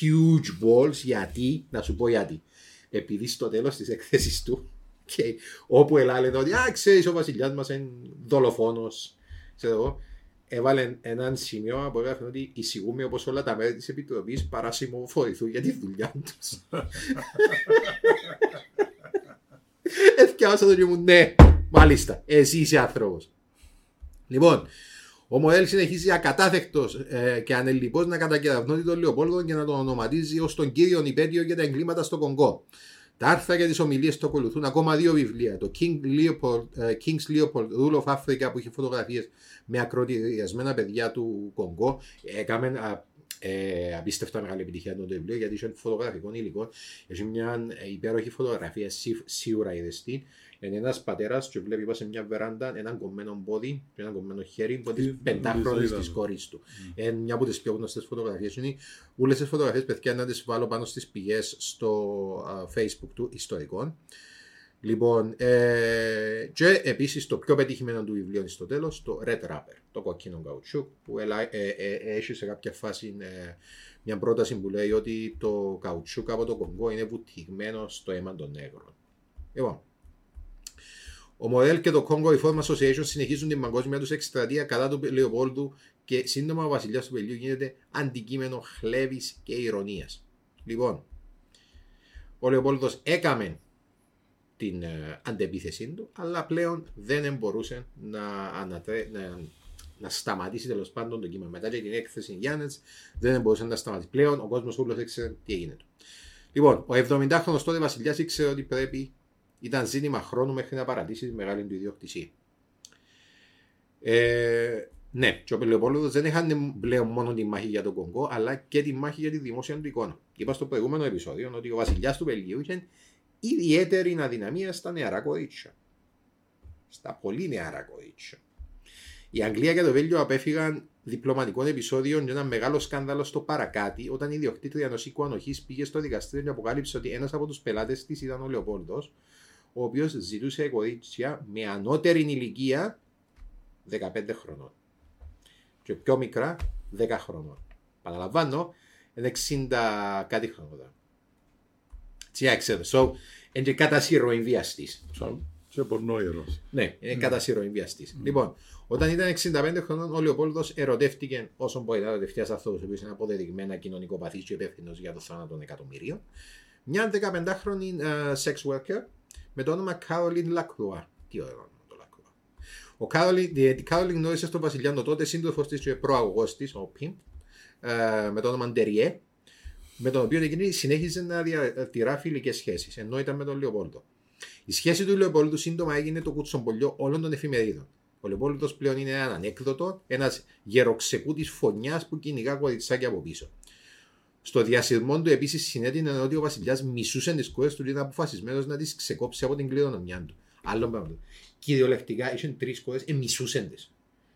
Huge balls γιατί, να σου πω γιατί επειδή στο τέλος της έκθεση του και όπου ελάλε ότι Α, ξέρεις, ο βασιλιάς μας είναι δολοφόνος. Ξέρω εγώ. Έβαλε έναν σημείο που έγραφε ότι εισηγούμε όπως όλα τα μέλη της Επιτροπής παρασημοφορηθούν για τη δουλειά τους. Έφτιασα το και μου, ναι, μάλιστα, εσύ είσαι άνθρωπος. Λοιπόν, ο Μοέλ συνεχίζει ακατάθεκτος ε, και ανελειπώς να κατακεραυνώνει τον Λεοπόλδο και να τον ονοματίζει ως τον κύριο υπέτειο για τα εγκλήματα στο Κονγκό. Τα άρθρα και τις ομιλίες του ακολουθούν ακόμα δύο βιβλία. Το King Leopold, ε, King's Leopold Rule of Africa που έχει φωτογραφίες με ακροτηριασμένα παιδιά του Κονγκό. Έκαμε α, ε, απίστευτα μεγάλη επιτυχία το βιβλίο γιατί είχε φωτογραφικό υλικό. Έχει μια ε, υπέροχη φωτογραφία, σι- σίγουρα είδε την. Είναι ένας πατέρας και βλέπει πάνω σε μια βεράντα έναν κομμένο πόδι και έναν κομμένο χέρι που είναι Τι- τη πεντάχρονη νομίζω της είδα. κόρης του. Είναι μια από τις πιο γνωστές φωτογραφίες. Είναι όλες τις φωτογραφίες, παιδιά, να τις βάλω πάνω στις πηγές στο α, Facebook του ιστορικών. Λοιπόν, ε, και επίσης το πιο πετυχημένο του βιβλίου είναι στο τέλος, το Red Rapper, το κόκκινο καουτσούκ, που ελα, ε, ε, ε, έχει σε κάποια φάση ε, μια πρόταση που λέει ότι το καουτσούκ από το Κονγκό είναι βουτυγμένο στο αίμα των νέγρων. Λοιπόν, ο Μορέλ και το Congo Reform Association συνεχίζουν την παγκόσμια τους εκστρατεία κατά του Λεοπόλδου και σύντομα ο βασιλιάς του Βελίου γίνεται αντικείμενο χλέβης και ηρωνίας. Λοιπόν, ο Λεοπόλδο έκαμε την ε, αντεπίθεσή του, αλλά πλέον δεν μπορούσε να, ανατρέ, να, να σταματήσει τέλος πάντων το κύμα. Μετά και την έκθεση Γιάννη, δεν μπορούσε να σταματήσει. Πλέον ο κόσμος όλο ήξερε τι έγινε του. Λοιπόν, ο 70χρονο τότε βασιλιάς ήξερε ότι πρέπει ήταν ζήτημα χρόνου μέχρι να παρατήσει τη μεγάλη του ιδιοκτησία. Ε, Ναι, και ο Λεοπόλουδος δεν είχαν πλέον μόνο τη μάχη για τον Κονγκό, αλλά και τη μάχη για τη δημόσια του εικόνα. Είπα στο προηγούμενο επεισόδιο ότι ο βασιλιάς του Βελγίου είχε ιδιαίτερη αδυναμία στα νεαρά κορίτσια. Στα πολύ νεαρά κορίτσια. Η Αγγλία και το Βέλγιο απέφυγαν διπλωματικών επεισόδιων για ένα μεγάλο σκάνδαλο στο παρακάτι, όταν η ιδιοκτήτρια ενός οίκου ανοχή πήγε στο δικαστήριο και αποκάλυψε ότι ένας από τους πελάτες της ήταν ο Λεοπόλδο, ο οποίος ζητούσε κορίτσια με ανώτερη ηλικία 15 χρονών. Και πιο μικρά 10 χρονών. Παραλαμβάνω, είναι 60 κάτι χρονών. Τι έξερε. So, είναι και κατά σύρροη βιαστή. Σαν σε πορνόιερος. Ναι, είναι κατά σύρροη βιαστή. Λοιπόν, όταν ήταν 65 χρονών, ο Λεοπόλδος ερωτεύτηκε όσο μπορεί να ερωτευτεί αυτό, ο οποίος είναι αποδεδειγμένα κοινωνικό παθή και υπεύθυνος για το θάνατο των εκατομμυρίων, μια 15χρονη uh, sex worker με το όνομα Caroline Lacroix. Τι ωραίο όνομα το Lacroix. Ο Caroline, η Caroline γνώρισε στον Βασιλιάνο τότε σύντροφος της και προαγωγός της, ο Πιμ, uh, με το όνομα Ντεριέ, με τον οποίο εκείνη συνέχιζε να διατηρά φιλικές σχέσεις, ενώ ήταν με τον Λεοπόλδο. Η σχέση του Λεοπόλδου σύντομα έγινε το κουτσομπολιό όλων των εφημερίδων. Ο Λεοπόλδος πλέον είναι ένα ανέκδοτο, ένας γεροξεκού τη φωνιάς που κυνηγά κοριτσάκια από πίσω. Στο διασυρμό του επίσης συνέτεινε ότι ο βασιλιάς μισούσε τις κόρε του και ήταν αποφασισμένος να τις ξεκόψει από την κληρονομιά του. Άλλο πράγμα. Κυριολεκτικά είχαν τρεις κόρε, ε, μισούσαν τις.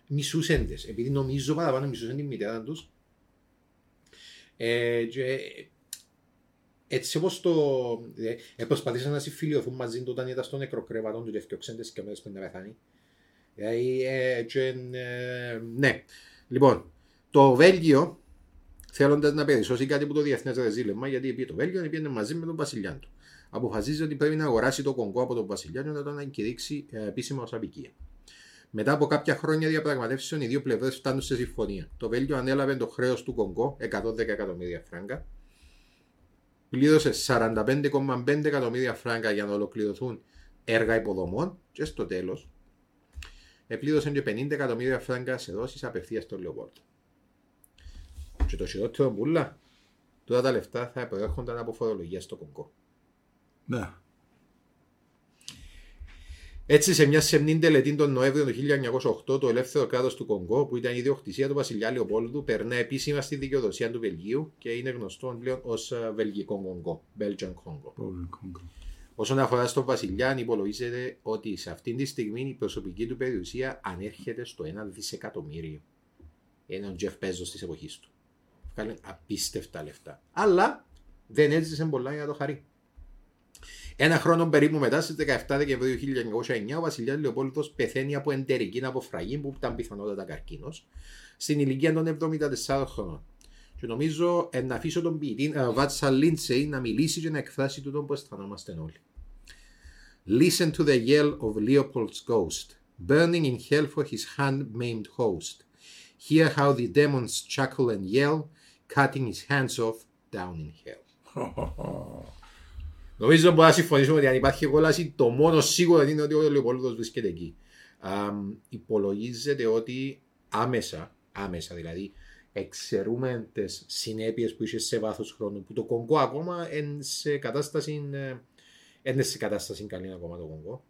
Μισούσαν τις, επειδή νομίζω παραπάνω μισούσαν την μητέρα τους. Ε, και, έτσι όπως το... Ε, ε, προσπαθήσαν να συμφιλειωθούν μαζί του όταν ήταν στο νεκροκρέβατο του και έφτιαξαν τις και μέρες πριν να πεθάνει. Δηλαδή, ε, και, ε, ναι. Λοιπόν, το Βέλγιο θέλοντας να περισσώσει κάτι από το διεθνές ρεζίλεμα, γιατί πήγε το Βέλγιο πήγαινε μαζί με τον βασιλιά του. Αποφασίζει ότι πρέπει να αγοράσει το κονκό από τον βασιλιά του να τον εγκηρύξει ε, επίσημα ως απικία. Μετά από κάποια χρόνια διαπραγματεύσεων, οι δύο πλευρές φτάνουν σε συμφωνία. Το Βέλγιο ανέλαβε το χρέος του Κονγκό, 110 εκατομμύρια φράγκα. Πλήρωσε 45,5 εκατομμύρια φράγκα για να ολοκληρωθούν έργα υποδομών και στο τέλος επλήρωσαν και 50 εκατομμύρια φράγκα σε δόσεις απευθείας στο Λεοπόλτο. Και το χειρότερο μπουλά, τώρα τα λεφτά θα προέρχονταν από φορολογία στο Κονγκό. Ναι. Έτσι, σε μια σεμνή τελετή τον Νοέμβριο του 1908, το ελεύθερο κράτος του Κονγκό, που ήταν η ιδιοκτησία του βασιλιά Λεοπόλδου, περνά επίσημα στη δικαιοδοσία του Βελγίου και είναι γνωστό πλέον ως Βελγικό Κονγκό, Belgian Congo. Πολύ κόγκο. Όσον αφορά στον Βασιλιά, υπολογίζεται ότι σε αυτή τη στιγμή η προσωπική του περιουσία ανέρχεται στο 1 δισεκατομμύριο. Είναι ο Τζεφ Πέζος της εποχής του. Βγάλε απίστευτα λεφτά. Αλλά δεν έζησε πολλά για το χαρί. Ένα χρόνο περίπου μετά, στις 17 Δεκεμβρίου 1909, ο Βασιλιάς Λεοπόλυτο πεθαίνει από εντερική αποφραγή που ήταν πιθανότατα καρκίνος, στην ηλικία των 74 χρόνων. Και νομίζω ε, να αφήσω τον ποιητή ε, Βάτσα Λίντσεϊ να μιλήσει και να εκφράσει τούτο που αισθανόμαστε όλοι. Listen to the yell of Leopold's ghost, burning in hell for his hand-maimed host. Hear how the demons chuckle and yell, cutting his hands off down in hell. Νομίζω μπορούμε να συμφωνήσουμε ότι αν υπάρχει κόλαση, το μόνο σίγουρο είναι ότι ο Λεοπόλδος βρίσκεται εκεί. Α, υπολογίζεται ότι άμεσα, άμεσα δηλαδή, εξαιρούμε τι συνέπειες που είχε σε βάθος χρόνου. Που το Κονγκό ακόμα είναι σε κατάσταση, ε, είναι σε κατάσταση καλή ακόμα το Κονγκό.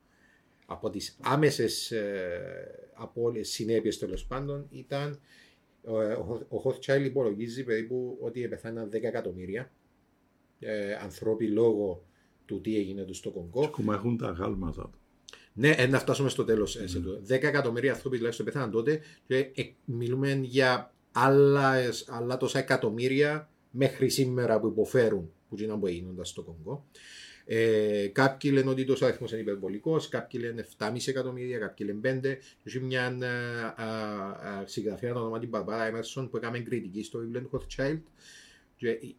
Από τις άμεσες ε, συνέπειες τέλος πάντων ήταν ο, ο, ο Χοθτσάιλ υπολογίζει περίπου ότι πεθάναν 10 εκατομμύρια ε, ανθρώποι λόγω του τι έγινε του στο Κονγκό. Ακόμα έχουν τα γάλματα του. Ναι, ε, να φτάσουμε στο τέλος. Mm. 10 εκατομμύρια άνθρωποι τουλάχιστον πέθαναν τότε και ε, μιλούμε για άλλα, άλλα τόσα εκατομμύρια μέχρι σήμερα που υποφέρουν που γίνανε που έγιναν στο Κονγκό. Ε, κάποιοι λένε ότι το αριθμός είναι υπερβολικός, κάποιοι λένε 7,5 εκατομμύρια, κάποιοι λένε 5. Έχει μια συγγραφέα το όνομα την Μπαρμπάρα Έμερσον που έκαμε κριτική στο βιβλίο του Hothschild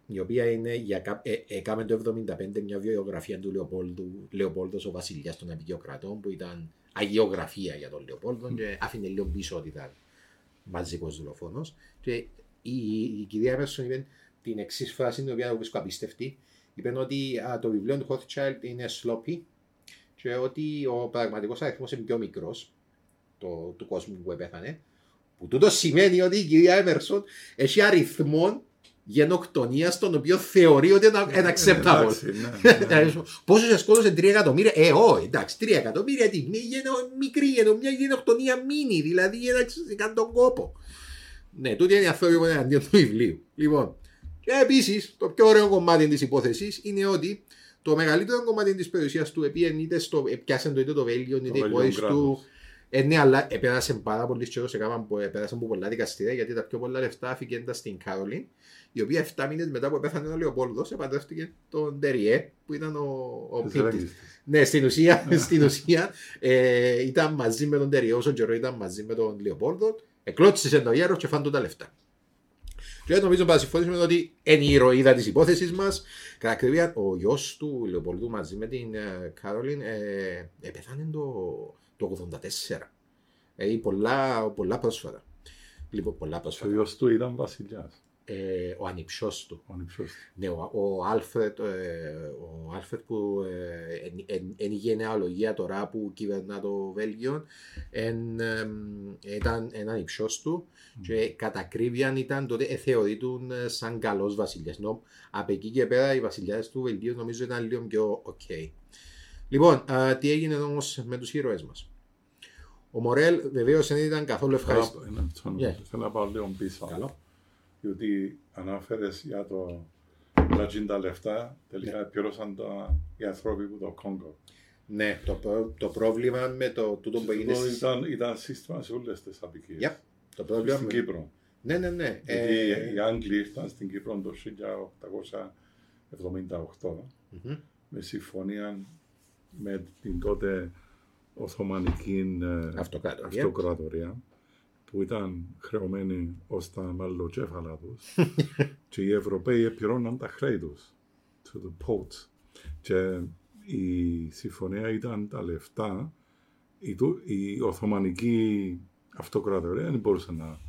η οποία είναι για, ε, έκαμε το 1975 μια βιογραφία του Λεοπόλδου, Λεοπόλδος ο βασιλιάς των Απικιοκρατών που ήταν αγιογραφία για τον Λεοπόλδο και άφηνε λίγο πίσω ότι ήταν μαζικός δολοφόνος. Και η, η, η κυρία Μέρσον είπε την εξής φράση την οποία βρίσκω απίστευτη είπε ότι α, το βιβλίο του Hothschild είναι sloppy και ότι ο πραγματικός αριθμός είναι πιο μικρός του κόσμου που επέθανε. Που τούτο σημαίνει ότι η κυρία Έμερσον έχει αριθμό γενοκτονίας τον οποίο θεωρεί ότι είναι ένα acceptable. Εντάξει, ναι, ναι, ναι. Πόσο σε σκότωσε 3 εκατομμύρια, ε, όχι, εντάξει, 3 εκατομμύρια τι, μια γενο, μικρή γενο, μια γενοκτονία μίνι, δηλαδή ένα κάνει τον κόπο. Ναι, τούτοι είναι οι άνθρωποι που είναι αντίον του βιβλίου. Λοιπόν, και επίσης, το πιο ωραίο κομμάτι της υπόθεσης είναι ότι το μεγαλύτερο κομμάτι της περιουσίας του επειδή είτε στο, πιάσε το είτε το Βέλγιο, είτε οι Βέλγιο κόρε του. κράτος. Ε, ναι, αλλά επέρασε πάρα πολύ καιρό σε κάμα που επέρασαν από πολλά δικαστήρια γιατί τα πιο πολλά λεφτά αφήκαν στην Κάρολιν, η οποία 7 μήνες μετά που πέθανε ο Λεοπόλδος επαντρεύτηκε τον Τεριέ που ήταν ο, ο Της πίκτης. Ρέγγιστης. Ναι, στην ουσία, στην ουσία ε, ήταν μαζί με τον Τεριέ, όσο καιρό ήταν μαζί με τον Λεοπόλδο, εκλώτσισε το γέρο και φάνε του τα λεφτά. Και νομίζω ότι συμφωνήσουμε ότι είναι η ηρωίδα της υπόθεσης μας. Κατά ακρίβεια, ο γιος του Λεοπολδού μαζί με την ε, Κάρολιν ε, ε, πεθάνε το, το 84. Δηλαδή πολλά, πολλά πρόσφατα. Λοιπόν, πολλά Ο πρόσφατα. γιος του ήταν βασιλιάς. Ε, ο ανυψιός του. Ο ανυψιός του. Ναι, ο, ο Άλφρετ, ε, ο Άλφρετ που είναι η γενεαλογία τώρα που κυβερνά το Βέλγιο, εν, εμ, ήταν έναν υψός του και κατά ακρίβεια ήταν τότε ε, θεωρείτουν ε, σαν καλός βασιλιάς. Ενώ από εκεί και πέρα οι βασιλιάδες του Βελγίου νομίζω ήταν λίγο πιο ok. Λοιπόν, α, τι έγινε όμως με τους ήρωες μας. Ο Μορέλ βεβαίως δεν ήταν καθόλου ευχαριστώ. Θέλω να- ένα- Yeah. Θέλω να πάω λίγο πίσω. Καλό. Διότι ανάφερες για το τα τα λεφτά, τελικά πλήρωσαν τα, οι άνθρωποι που το Κόγκο. Ναι, το, προ- το πρόβλημα με το τούτο που έγινε Αυτό στις- ήταν, ήταν σύστημα σε όλες τις απικίες. Yep. Το πρόβλημα Στην με- Κύπρο. Ναι, ναι, ναι. Γιατί Ε, οι Άγγλοι ήρθαν στην Κύπρο το 1878 μμμ. με συμφωνία με την τότε Οθωμανική ε, Αυτοκρατορία. αυτοκρατορία που ήταν χρεωμένη ως τα μαλλοκέφαλα τους και οι Ευρωπαίοι επηρώναν τα χρέη τους to the ports και η συμφωνία ήταν τα λεφτά η, του- η Οθωμανική αυτοκρατορία δεν μπορούσε να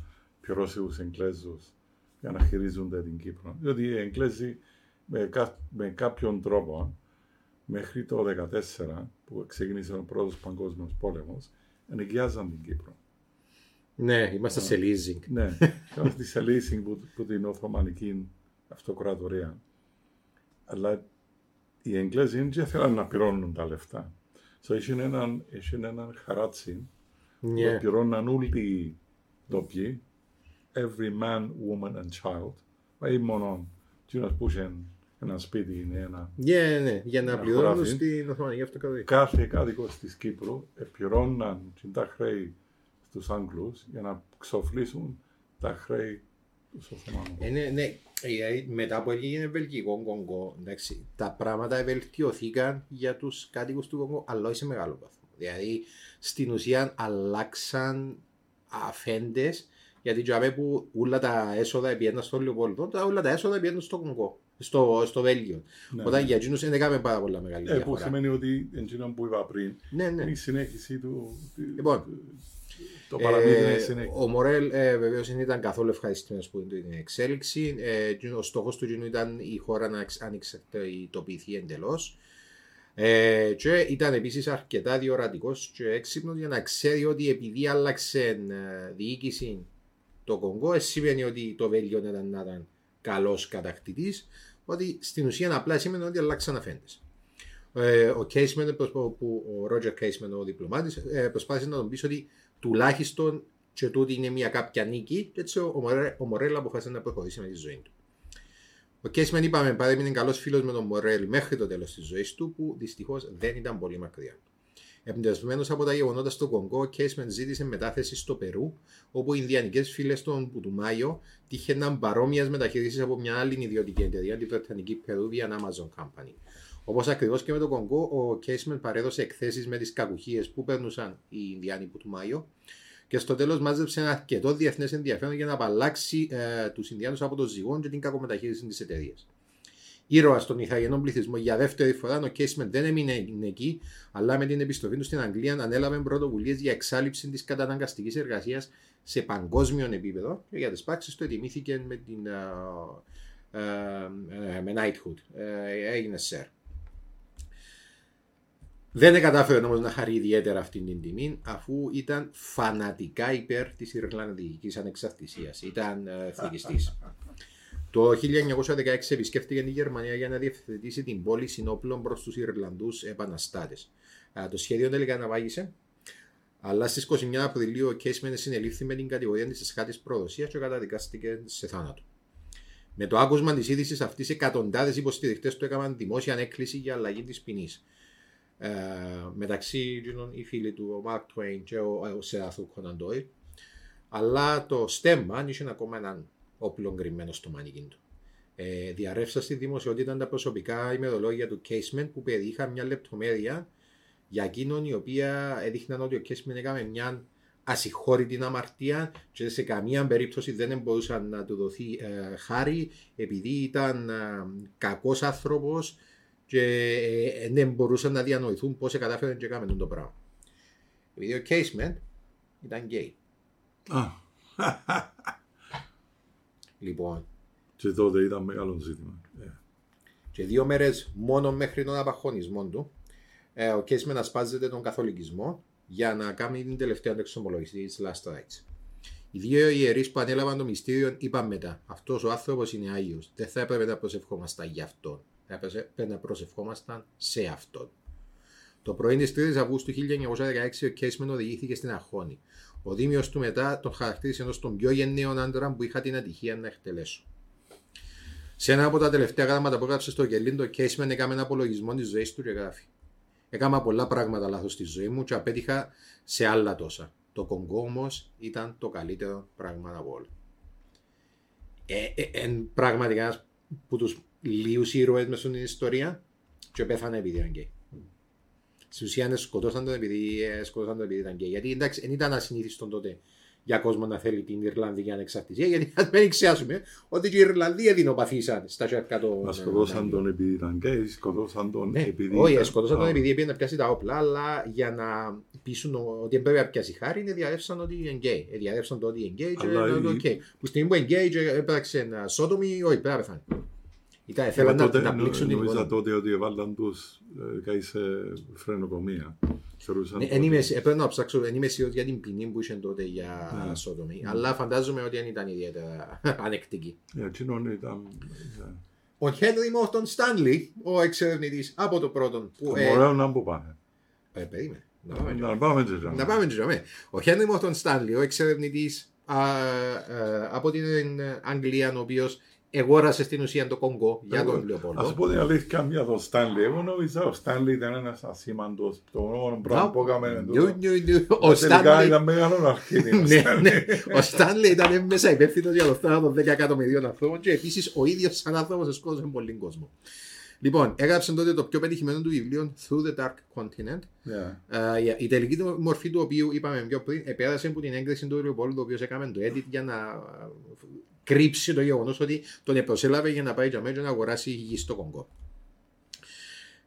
πληρώσει τους Εγγλέζους για να χειρίζονται την Κύπρο. Διότι οι Εγγλέζοι με, κα- με κάποιον τρόπο μέχρι το 1914 που ξεκίνησε ο πρώτος παγκόσμιος πόλεμος ενοικιάζαν την Κύπρο. Ναι, είμαστε σε leasing. Ναι, είμαστε σε leasing που, που την Οθωμανική αυτοκρατορία. Αλλά οι Εγγλέζοι δεν θέλαν να πληρώνουν τα λεφτά. So, είχε έναν, είχε έναν χαράτσι που Ναι. πληρώναν όλοι οι ντόπιοι, every man, woman and child, ή μόνο εκείνος που είχε ένα σπίτι είναι ένα Ναι, ναι, για να Ένα πληρώνουν χωράφι. στην Οθωμανική Αυτοκρατορία. κάθε κάτοικος της Κύπρου επιρρώναν τα χρέη στους Άγγλους για να ξοφλήσουν τα χρέη τους Οθωμανών. Ε, ναι, ναι. Ε, μετά που έγινε Βελγικό Κονγκό, εντάξει, τα πράγματα βελτιωθήκαν για τους κάτοικους του Κονγκό, αλλά όχι σε μεγάλο βαθμό. Δηλαδή, στην ουσία αλλάξαν αφέντες, γιατί τζαμέ που όλα τα έσοδα πήγαιναν στο Λεοπόλδο, τα όλα τα έσοδα πήγαιναν στο Κονγκό, στο, στο Βέλγιο. Ναι. Όταν για εκείνους δεν έκαμε πάρα πολλά μεγάλη Ε, που διαφορά. σημαίνει ότι εκείνο που είπα πριν Ναι, ναι. είναι η συνέχιση του. Λοιπόν, το παραμύθι είναι η Ε, συνέχιση. ο Μορέλ ε, βεβαίως δεν ήταν καθόλου ευχαριστημένος που είναι την εξέλιξη. Ε, εκείνο- ο στόχος του εκείνου ήταν η χώρα να εξ- ανεξαρτητοποιηθεί εντελώς. Ε, και ήταν επίσης αρκετά διορατικός και έξυπνος για να ξέρει ότι επειδή άλλαξε ε, διοίκηση το Κονγκό, ε, σημαίνει ότι το Βέλγιο ήταν να ήταν καλός κατακτητής, ότι στην ουσία απλά σημαίνει ότι αλλάξαν αφέντες. Ε, ο Κέισμεν, που ο Ρότζερ Κέισμεν, ο διπλωμάτης, ε, προσπάθησε να τον πει ότι τουλάχιστον και τούτη είναι μια κάποια νίκη, και έτσι ο, Μορέ, ο Μορέλ αποφάσισε να προχωρήσει με τη ζωή του. Ο Κέσμεν, είπαμε, παρέμεινε καλός φίλος με τον Μορέλ μέχρι το τέλος της ζωής του, που δυστυχώς δεν ήταν πολύ μακριά. Εμπνευσμένος από τα γεγονότα στο Κονγκό, ο Κέσμεν ζήτησε μετάθεση στο Περού, όπου οι Ινδιανικές φίλες των Πουτουμάιο τύχαιναν παρόμοιας μεταχείριση από μια άλλη ιδιωτική εταιρεία, την Βρετανική Peruvian Amazon Company. Όπως ακριβώς και με το Κονγκό, ο Κέσμεν παρέδωσε εκθέσεις με τις κακουχίες που περνούσαν οι Ινδιάνοι Πουτουμάιο και στο τέλος μάζεψε ένα αρκετό διεθνές ενδιαφέρον για να απαλλάξει ε, τους Ινδιάνους από το ζυγόν και την κακομεταχείριση της εταιρείας. Ήρωας στον Ιθαγενό πληθυσμό για δεύτερη φορά, ο Κέσμεν δεν έμεινε εκεί, αλλά με την επιστροφή του στην Αγγλία ανέλαβε πρωτοβουλίες για εξάλληψη της καταναγκαστικής εργασίας σε παγκόσμιο επίπεδο και για τις πράξεις του ετοιμήθηκε με την ε, ε, ε, με knighthood. Ε, έγινε σερ. Δεν κατάφερε όμως να χαρεί ιδιαίτερα αυτή την τιμή, αφού ήταν φανατικά υπέρ της Ιρλανδικής ανεξαρτησίας. Ήταν ε, εθνικιστή. Το 1916 επισκέφτηκε τη Γερμανία για να διευθετήσει την πόλη συνόπλων προς τους Ιρλανδούς επαναστάτες. Το σχέδιο τελικά αναβάγησε, αλλά στις 29 Απριλίου ο Κέσμεν συνελήφθη με την κατηγορία της εσχάτης προδοσίας και καταδικάστηκε σε θάνατο. Με το άκουσμα της είδησης αυτής, εκατοντάδες υποστηριχτές του έκαναν δημόσια έκκληση για αλλαγή της ποινής. Ε, μεταξύ των οι φίλοι του, ο Μαρκ Τουέιν και ο, ο Σεάθου Κόναν Ντόιλ. Αλλά το στέμμα είχε ακόμα έναν όπλο γκριμμένο στο μανίκι του. Ε, διαρρεύσα στη δημοσιότητα τα προσωπικά ημερολόγια του Κέσμεν που περιείχαν μια λεπτομέρεια για εκείνον η οποία έδειχναν ότι ο Κέσμεν έκαμε μια ασυγχώρητη αμαρτία και σε καμία περίπτωση δεν μπορούσαν να του δοθεί ε, χάρη επειδή ήταν ε, κακός άνθρωπος και ε, δεν μπορούσαν να διανοηθούν πώς κατάφεραν και έκαμε το πράγμα. Επειδή ο Κέσμεν ήταν γκέι. Α, Λοιπόν, και τότε ήταν μεγάλο ζήτημα. Ε, και δύο μέρες μόνο μέχρι τον απαχωνισμό του, ε, ο Κέσμεν ασπάζεται τον καθολικισμό για να κάνει την τελευταία του εξομολόγηση της Last Rites. Οι δύο ιερείς που ανέλαβαν το μυστήριο είπαν μετά: Αυτός ο άνθρωπος είναι άγιος. Δεν θα έπρεπε να προσευχόμασταν για αυτόν. Θα έπρεπε να προσευχόμασταν σε αυτόν. Το πρωί της 3η Αυγούστου 1916 ο Κέσμεν οδηγήθηκε στην Αχώνη. Ο Δήμιος του μετά τον χαρακτήρισε ενός των πιο γενναίων άντρα που είχα την ατυχία να εκτελέσω. Σε ένα από τα τελευταία γράμματα που έγραψε στο Γελίν, το Κέσμεν έκαμε ένα απολογισμό της ζωής του και γράφει. Έκανα πολλά πράγματα λάθος στη ζωή μου και απέτυχα σε άλλα τόσα. Το Κονγκό όμως ήταν το καλύτερο πράγμα από όλα. Ε, ε, εν πραγματικά ένας από τους λίγους ήρωες μέσα στην ιστορία και πέθανε επειδή ήταν γκέι. Στην ουσία ναι, σκοτώσαν τον επειδή, ε, σκοτώσαν τον επειδή ήταν γκέι. Γιατί εντάξει, δεν ήταν ασυνήθιστο τότε για κόσμο να θέλει την Ιρλανδική ανεξαρτησία. Γιατί ας μην ξεάσουμε ότι και οι Ιρλανδοί εδεινοπαθήσαν στα σέρκα των. Να σκοτώσαν τον επειδή ήταν γκέι, σκοτώσαν τον Ναι, επειδή. όχι, ήταν- σκοτώσαν τον Α, επειδή πήγαινε να πιάσει τα όπλα, αλλά για να πείσουν ο- ότι δεν πρέπει να πιάσει χάρη, είναι διαρρεύσαν ότι είναι γκέι. Ε, Διαρρεύσαν το ότι είναι γκέι και Αλλά είναι η- οκ. Που στην που είναι γκέι και έπραξε ένα sodomy, όχι, πρέπει να πεθάνει. Ήταν, Μα θέλαν να, τότε, να πλήξουν την Νομίζω εικόνα. τότε ότι έβαλαν τους ε, και σε φρενοκομεία. Θεωρούσαν Ναι, ότι- εν είμαι, ε, πρέπει να ψάξω, δεν είμαι σίγουρος για την ποινή που είχε τότε για Ναι. σότομι. Αλλά φαντάζομαι ότι δεν ήταν ιδιαίτερα ανεκτική. Ε, εκείνον ήταν... ε, Ο Χένρι Μόρτον Στάνλι, ο εξερευνητής από το πρώτον, που... ε, Ωραίο να που πάνε. ε, περίμενε. Να πάμε Να πάμε και Να πάμε και τζαμέ. Ο Χένρι Μόρτον Στάνλι, ο εξερευνητής από την Αγγλία, ο οποίος εγόρασες στην ουσία το Κονγκό για τον Να σου Λεοπόλδο. πω την αλήθεια για τον Στάνλι. Εγώ νόμιζα ο Στάνλι ήταν ένας ασήμαντος. Το μόνο πράγμα που έκαμε Νιου, νιου, νιου. Ο Τελικά Στάνλι. ήταν μεγάλο αρχίδι. ο Ναι, Στάνλι. ναι. Ο Στάνλι ήταν μέσα υπεύθυνος για το θάνατο 10 εκατομμυρίων ανθρώπων και επίσης ο ίδιος σαν άνθρωπος σκότωσε πολύ κόσμο. Λοιπόν, έγραψε τότε το πιο πετυχημένο του βιβλίο Through the Dark Continent, Ναι. Ε, η τελική του μορφή του οποίου είπαμε πιο πριν επέρασε από την έγκριση του Λεοπόλδου, ο οποίο έκανε το edit για να ε, κρύψει το γεγονό ότι τον επροσέλαβε για να πάει για μένα να αγοράσει γη στο Κονγκό.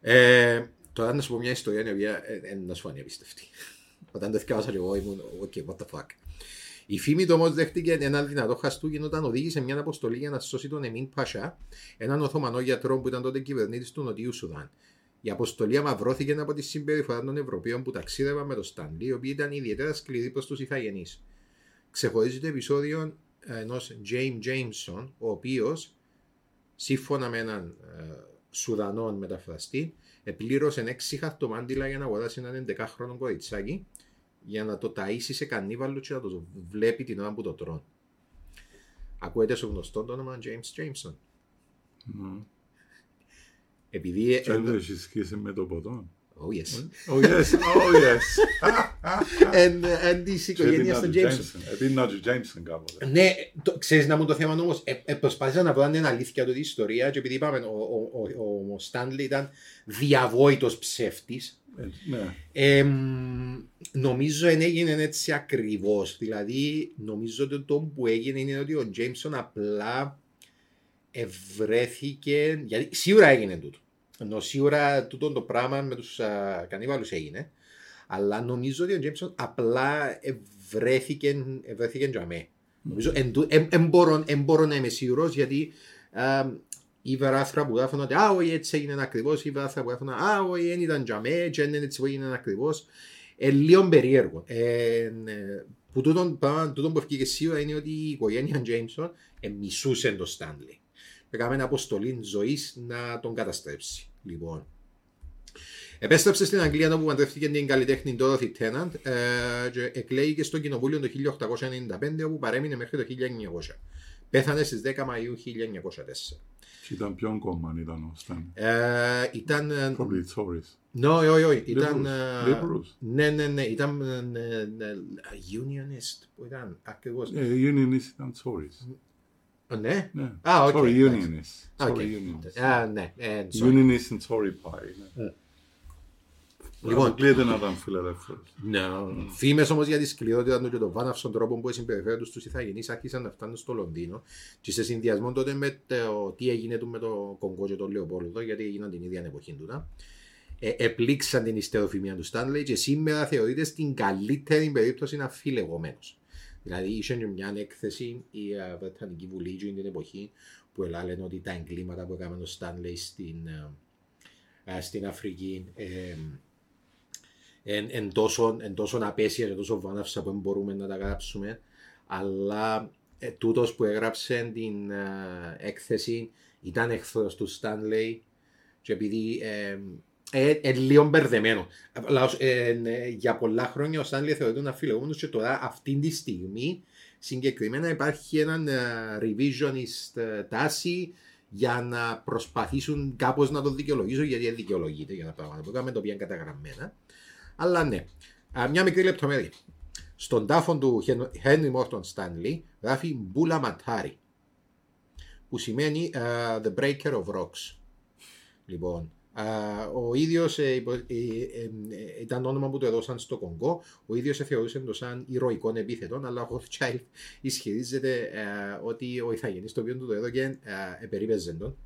Ε, τώρα να σου πω μια ιστορία η οποία ε, ε, να σου φανεί απίστευτη. Όταν το θυκάβασα και εγώ ήμουν, ok, what the fuck. Η φήμη του όμως δέχτηκε ένα δυνατό χαστούκι όταν οδήγησε μια αποστολή για να σώσει τον Εμίν Πασά, έναν Οθωμανό γιατρό που ήταν τότε κυβερνήτης του Νοτιού Σουδάν. Η αποστολή αμαυρώθηκε από τη συμπεριφορά των Ευρωπαίων που ταξίδευαν με το Στάνλι, οι οποίοι ήταν ιδιαίτερα σκληροί προς τους Ιθαγενεί. Ξεχωρίζει το επεισόδιο ενός James Jameson, ο οποίος, σύμφωνα με έναν ε, Σουδανό μεταφραστή, επλήρωσε έξι χαρτομάντιλα για να αγοράσει έναν 11χρονο κοριτσάκι για να το ταΐσει σε κανίβαλο και να το βλέπει την ώρα που το τρώνε. Ακούετε στο γνωστό το όνομα James Jameson. Μμ. Επειδή. Και δεν έχεις σχέση με το ποτό. Oh yes. Oh yes, oh yes. Εν, εν της οικογένειας των Jameson. Επίνα του Jameson κάποτε. Ναι, το, ξέρεις να μου το θέμα όμως, ε, ε, προσπάθησα να βρω αν είναι αλήθεια το η ιστορία και επειδή είπαμε ο, ο, ο, ο, ο Στάνλι ήταν διαβόητος ψεύτης, Ε, Ναι. ε, νομίζω δεν έγινε έτσι ακριβώς. Δηλαδή, νομίζω ότι το που έγινε είναι ότι ο Τζέιμσον απλά ευρέθηκε, γιατί σίγουρα έγινε τούτο. Ενώ σίγουρα τούτο το πράγμα με τους α, κανίβαλους έγινε, αλλά νομίζω ότι ο Τζέιμσον απλά ευρέθηκε, ευρέθηκε για μέ. Νομίζω, εν, τού- εν, εν, μπορώ, εν μπορώ να είμαι σίγουρος γιατί α, ήβερα άρθρα που γράφουν ότι «Α, όχι, έτσι έγινε ακριβώς», ήβερα άρθρα που γράφουν «Α, όχι, δεν ήταν για μέ, και δεν έτσι που έγινε ακριβώς». Ε, λίγο περίεργο. Ε, ε, που τούτον, πράγμα, τούτον που ευκήγες σίγουρα είναι ότι η οικογένεια Τζέιμσον ε, μισούσε τον Στάνλι. έκαμε αποστολή ζωής να τον καταστρέψει. Λοιπόν. Επέστρεψε στην Αγγλία όπου παντρεύτηκε την καλλιτέχνη Dorothy Tennant ε, και εκλέγηκε στο κοινοβούλιο το 1895 όπου παρέμεινε μέχρι το 1900. Πέθανε στις 10 Μαΐου 1904. Και ήταν ποιον κόμμα ήταν ο Στάν. Ε, ήταν... ε, Probably Tories. No, όχι, όχι. Ήταν... Liberals. ε, Liberals. Ναι, ναι, ναι. Ήταν ε, ε, ε, unionist. Που ήταν ακριβώς. Ε, οι Unionists ήταν Tories. Ε, Ναι. Ναι. Α, οκ. Sorry, εντάξει. Unionists. Οκ. Sorry, Unionists. Α, ναι. ε, sorry. Unionists and Tory Party. Ναι. Λοιπόν. Αποκλείεται να ήταν φιλελεύθερος. Ναι. Φήμες όμως για τη σκληρότητα του και τον βάναυσον τρόπο που συμπεριφέρονταν τους ιθαγενείς άρχισαν να φτάνουν στο Λονδίνο και σε συνδυασμό τότε με το τι έγινε του με το Κονγκό και τον Λεοπόλδο, γιατί έγιναν την ίδια εποχή του. να. Ε, επλήξαν την υστεροφημία του Στάνλεϊ και σήμερα θεωρείται στην καλύτερη περίπτωση αμφιλεγόμενο. Δηλαδή, είχε και μια έκθεση η ε, Βρετανική Βουλή και την εποχή που ελάλεν ότι τα εγκλήματα που έκαναν ο Στάνλεϊ στην, ε, ε, στην Αφρική ε, εν, εν, τόσο, εν τόσο απέσια και τόσο βάναυσα που δεν μπορούμε να τα γράψουμε αλλά ε, τούτος που έγραψε την ε, έκθεση ήταν εχθρός του Στάνλεϊ και επειδή ε, ε, ε, λίγο μπερδεμένο. Αλλά, ε, ε, για πολλά χρόνια ο Στάνλεϊ θεωρείται ένας φιλεγόμενος και τώρα αυτή τη στιγμή συγκεκριμένα υπάρχει έναν ε, revisionist ε, τάση για να προσπαθήσουν κάπως να το δικαιολογήσουν γιατί δεν δικαιολογείται για τα πράγματα που έκαμε, τα οποία είναι καταγραμμένα. Αλλά ναι. Α, μια μικρή λεπτομέρεια. Στον τάφο του Henry Morton Stanley γράφει Μπούλα Ματάρι που σημαίνει α, The Breaker of Rocks. Λοιπόν, α, ο ίδιος ε, υπο- ε, ε, ε, ήταν το όνομα που το έδωσαν στο Κονγκό. Ο ίδιος θεωρούσε το σαν ηρωικό επίθετο, αλλά ο Rothschild ισχυρίζεται ε, ότι ο Ιθαγενής το οποίο του το έδωκε ε, επερίπεζε τον.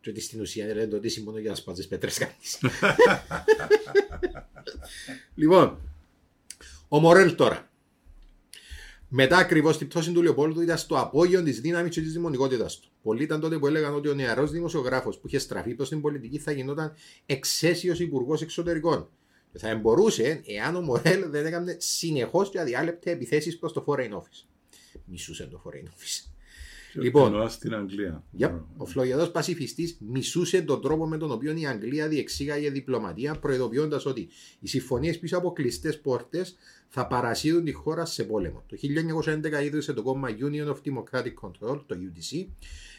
Και ότι στην ουσία λένε ότι είσαι μόνο για να σπάζεις πέτρες κανείς. λοιπόν, ο Μορέλ τώρα. Μετά ακριβώς την πτώση του Λεοπόλδου ήταν στο απόγειο της δύναμης και της δημονικότητα του. Πολλοί ήταν τότε που έλεγαν ότι ο νεαρός δημοσιογράφος που είχε στραφεί προς την πολιτική θα γινόταν εξαίσιος υπουργός εξωτερικών. Και θα μπορούσε εάν ο Μορέλ δεν έκανε συνεχώς και αδιάλεπτε επιθέσεις προς το Foreign Office. Μισούσε το Foreign Office. Λοιπόν. Εννοά στην Αγγλία. Yep. Ο φλογερό πασιφιστής μισούσε τον τρόπο με τον οποίο η Αγγλία διεξήγαγε διπλωματία, προειδοποιώντας ότι οι συμφωνίες πίσω από κλειστές πόρτες θα παρασύρουν τη χώρα σε πόλεμο. Το 1911 ίδρυσε το κόμμα Union of Democratic Control, το UDC,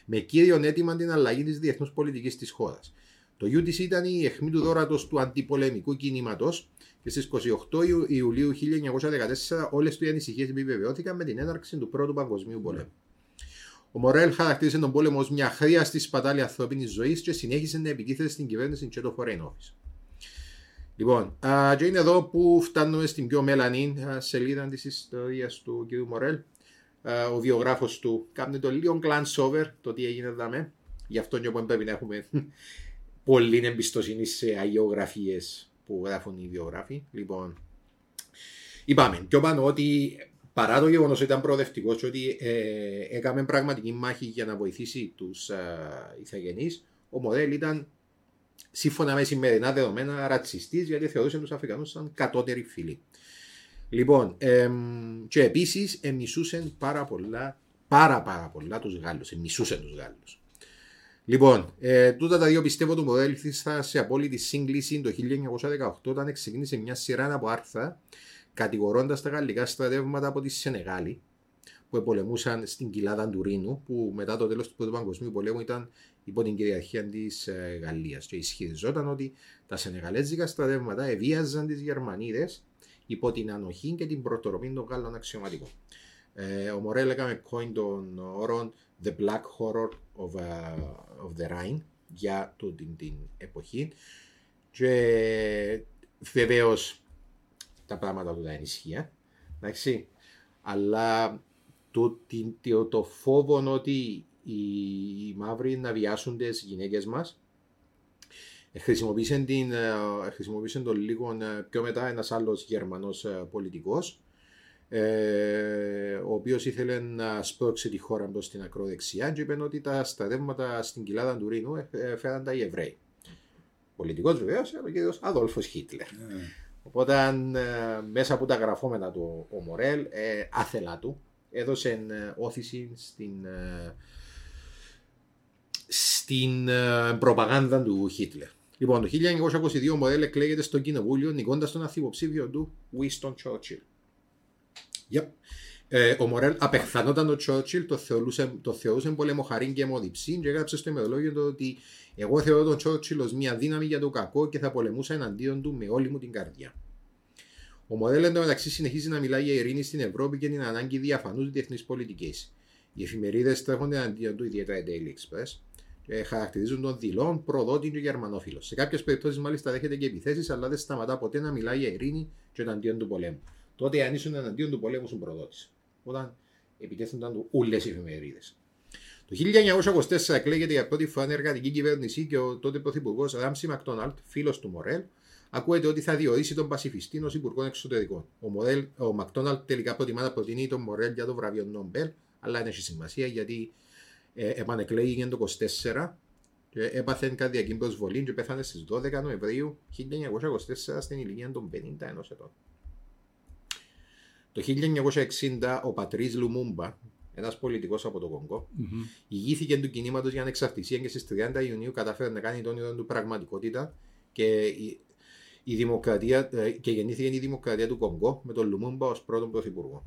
με κύριο αίτημα την αλλαγή της διεθνούς πολιτικής της χώρας. Το UDC ήταν η αιχμή του δόρατος του αντιπολεμικού κινήματος και στις 28 Ιου- Ιουλίου 1914 όλες του οι ανησυχίες επιβεβαιώθηκαν με την έναρξη του Πρώτου Παγκοσμίου Πολέμου. Ο Μορέλ χαρακτήρισε τον πόλεμο ως μια χρειαστή σπατάλη ανθρώπινης ζωής και συνέχισε να επικύθεται στην κυβέρνηση και το Foreign Office. Λοιπόν, α, και είναι εδώ που φτάνουμε στην πιο μελανή α, σελίδα της ιστορίας του κ. Μορέλ. Α, ο βιογράφος του κάνει το λίγο glance over το τι έγινε εδώ. Γι' αυτό και που πρέπει να έχουμε πολλή εμπιστοσύνη σε αγιογραφίες που γράφουν οι βιογράφοι. Λοιπόν, είπαμε πιο πάνω ότι παρά το γεγονός ότι ήταν προοδευτικός και ότι ε, έκαμε πραγματική μάχη για να βοηθήσει τους ε, ηθαγενείς, ο Μορέλ ήταν σύμφωνα με σημερινά δεδομένα ρατσιστής γιατί θεωρούσε τους Αφρικανούς σαν κατώτεροι φίλοι. Λοιπόν, εμ, και επίσης εμισούσαν πάρα πολλά, πάρα πάρα πολλά τους Γάλλους. Εμισούσαν τους Γάλλους. Λοιπόν, ε, τούτα τα δύο πιστεύω του Μορέλ ήρθαν σε απόλυτη σύγκληση το 1918 όταν ξεκίνησε μια σειρά από άρθρα κατηγορώντας τα γαλλικά στρατεύματα από τη Σενεγάλη που επολεμούσαν στην κοιλάδα του Ρήνου, που μετά το τέλος του Πρώτου Παγκοσμίου Πολέμου ήταν υπό την κυριαρχία της ε, Γαλλίας. Και ισχυριζόταν ότι τα Σενεγαλέζικα στρατεύματα ευίαζαν τις Γερμανίδες υπό την ανοχή και την προτροπή των Γάλλων αξιωματικών. Ε, ο Μορέλ έκαμε coin των όρων The Black Horror of, uh, of the Rhine για του την, την εποχή. Και βεβαίως τα πράγματα του τα ενισχύα. Εντάξει. Αλλά το, την- το, το φόβο ότι οι μαύροι να βιάσουν τι γυναίκες μας. Χρησιμοποίησε, την, ε, χρησιμοποίησε τον λίγο ε, πιο μετά ένας άλλος Γερμανός ε, πολιτικός ε, ο οποίος ήθελε να σπρώξει τη χώρα προς την ακροδεξιά και είπε ότι τα στρατεύματα στην κοιλάδα του Ρήνου ε, ε, φέραν τα οι Εβραίοι. Πολιτικός βεβαίως, ο κύριος Αδόλφος Χίτλερ. Οπότε ε, μέσα από τα γραφόμενα του ο Μορέλ, ε, άθελά του, έδωσε ε, όθηση στην, ε, στην ε, προπαγάνδα του Χίτλερ. Λοιπόν, το 1922 ο Μορέλ εκλέγεται στο κοινοβούλιο νικώντας τον αθυποψήφιο του Winston Churchill. Yep. Ε, ο Μορέλ απεχθανόταν ο Churchill, το θεωρούσε, το θεωρούσε πολεμοχαρή και αιμοδιψή και έγραψε στο ημερολόγιο του ότι εγώ θεωρώ τον Churchill ως μια δύναμη για το κακό και θα πολεμούσα εναντίον του με όλη μου την καρδιά. Ο Μορέλ εντωμεταξύ συνεχίζει να μιλάει για ειρήνη στην Ευρώπη και την ανάγκη διαφανούς διεθνή πολιτικής. Οι εφημερίδες τρέχονται εναντίον του, ιδιαίτερα η Daily Express, και χαρακτηρίζουν τον δηλών, προδότη και γερμανόφιλος. Σε κάποιες περιπτώσεις, μάλιστα, δέχεται και επιθέσεις, αλλά δεν σταματά ποτέ να μιλάει για ειρήνη και εναντίον του πολέμου. Τότε, αν ήσουν εναντίον του πολέμου, ήσουν προδότη. Όταν επιτέθονταν του όλες οι εφημερίδες. Το 1924 εκλέγεται για πρώτη φορά εργατική κυβέρνηση και ο τότε πρωθυπουργός Ράμσι Μακτόναλτ, φίλος του Μορέλ, ακούεται ότι θα διορίσει τον Πασιφιστή ω υπουργό εξωτερικών. Ο, Μορέλ, ο Μακτόναλτ τελικά προτιμά να προτείνει τον Μορέλ για το βραβείο Νόμπελ, αλλά δεν έχει σημασία γιατί ε, επανεκλέγηκε το 24 και έπαθε καρδιακή προσβολή και πέθανε στις 12 Νοεμβρίου 1924 στην ηλικία των 51 ετών. Το 1960 ο Πατρίς Λουμούμπα, ένας πολιτικός από το κονγκο ηγήθηκε του κινήματος για ανεξαρτησία και στις 30 Ιουνίου κατάφερε να κάνει τον όνειρο του πραγματικότητα και η, η δημοκρατία, ε, και γεννήθηκε η δημοκρατία του Κονγκό με τον Λουμούμπα ως πρώτον πρωθυπουργό.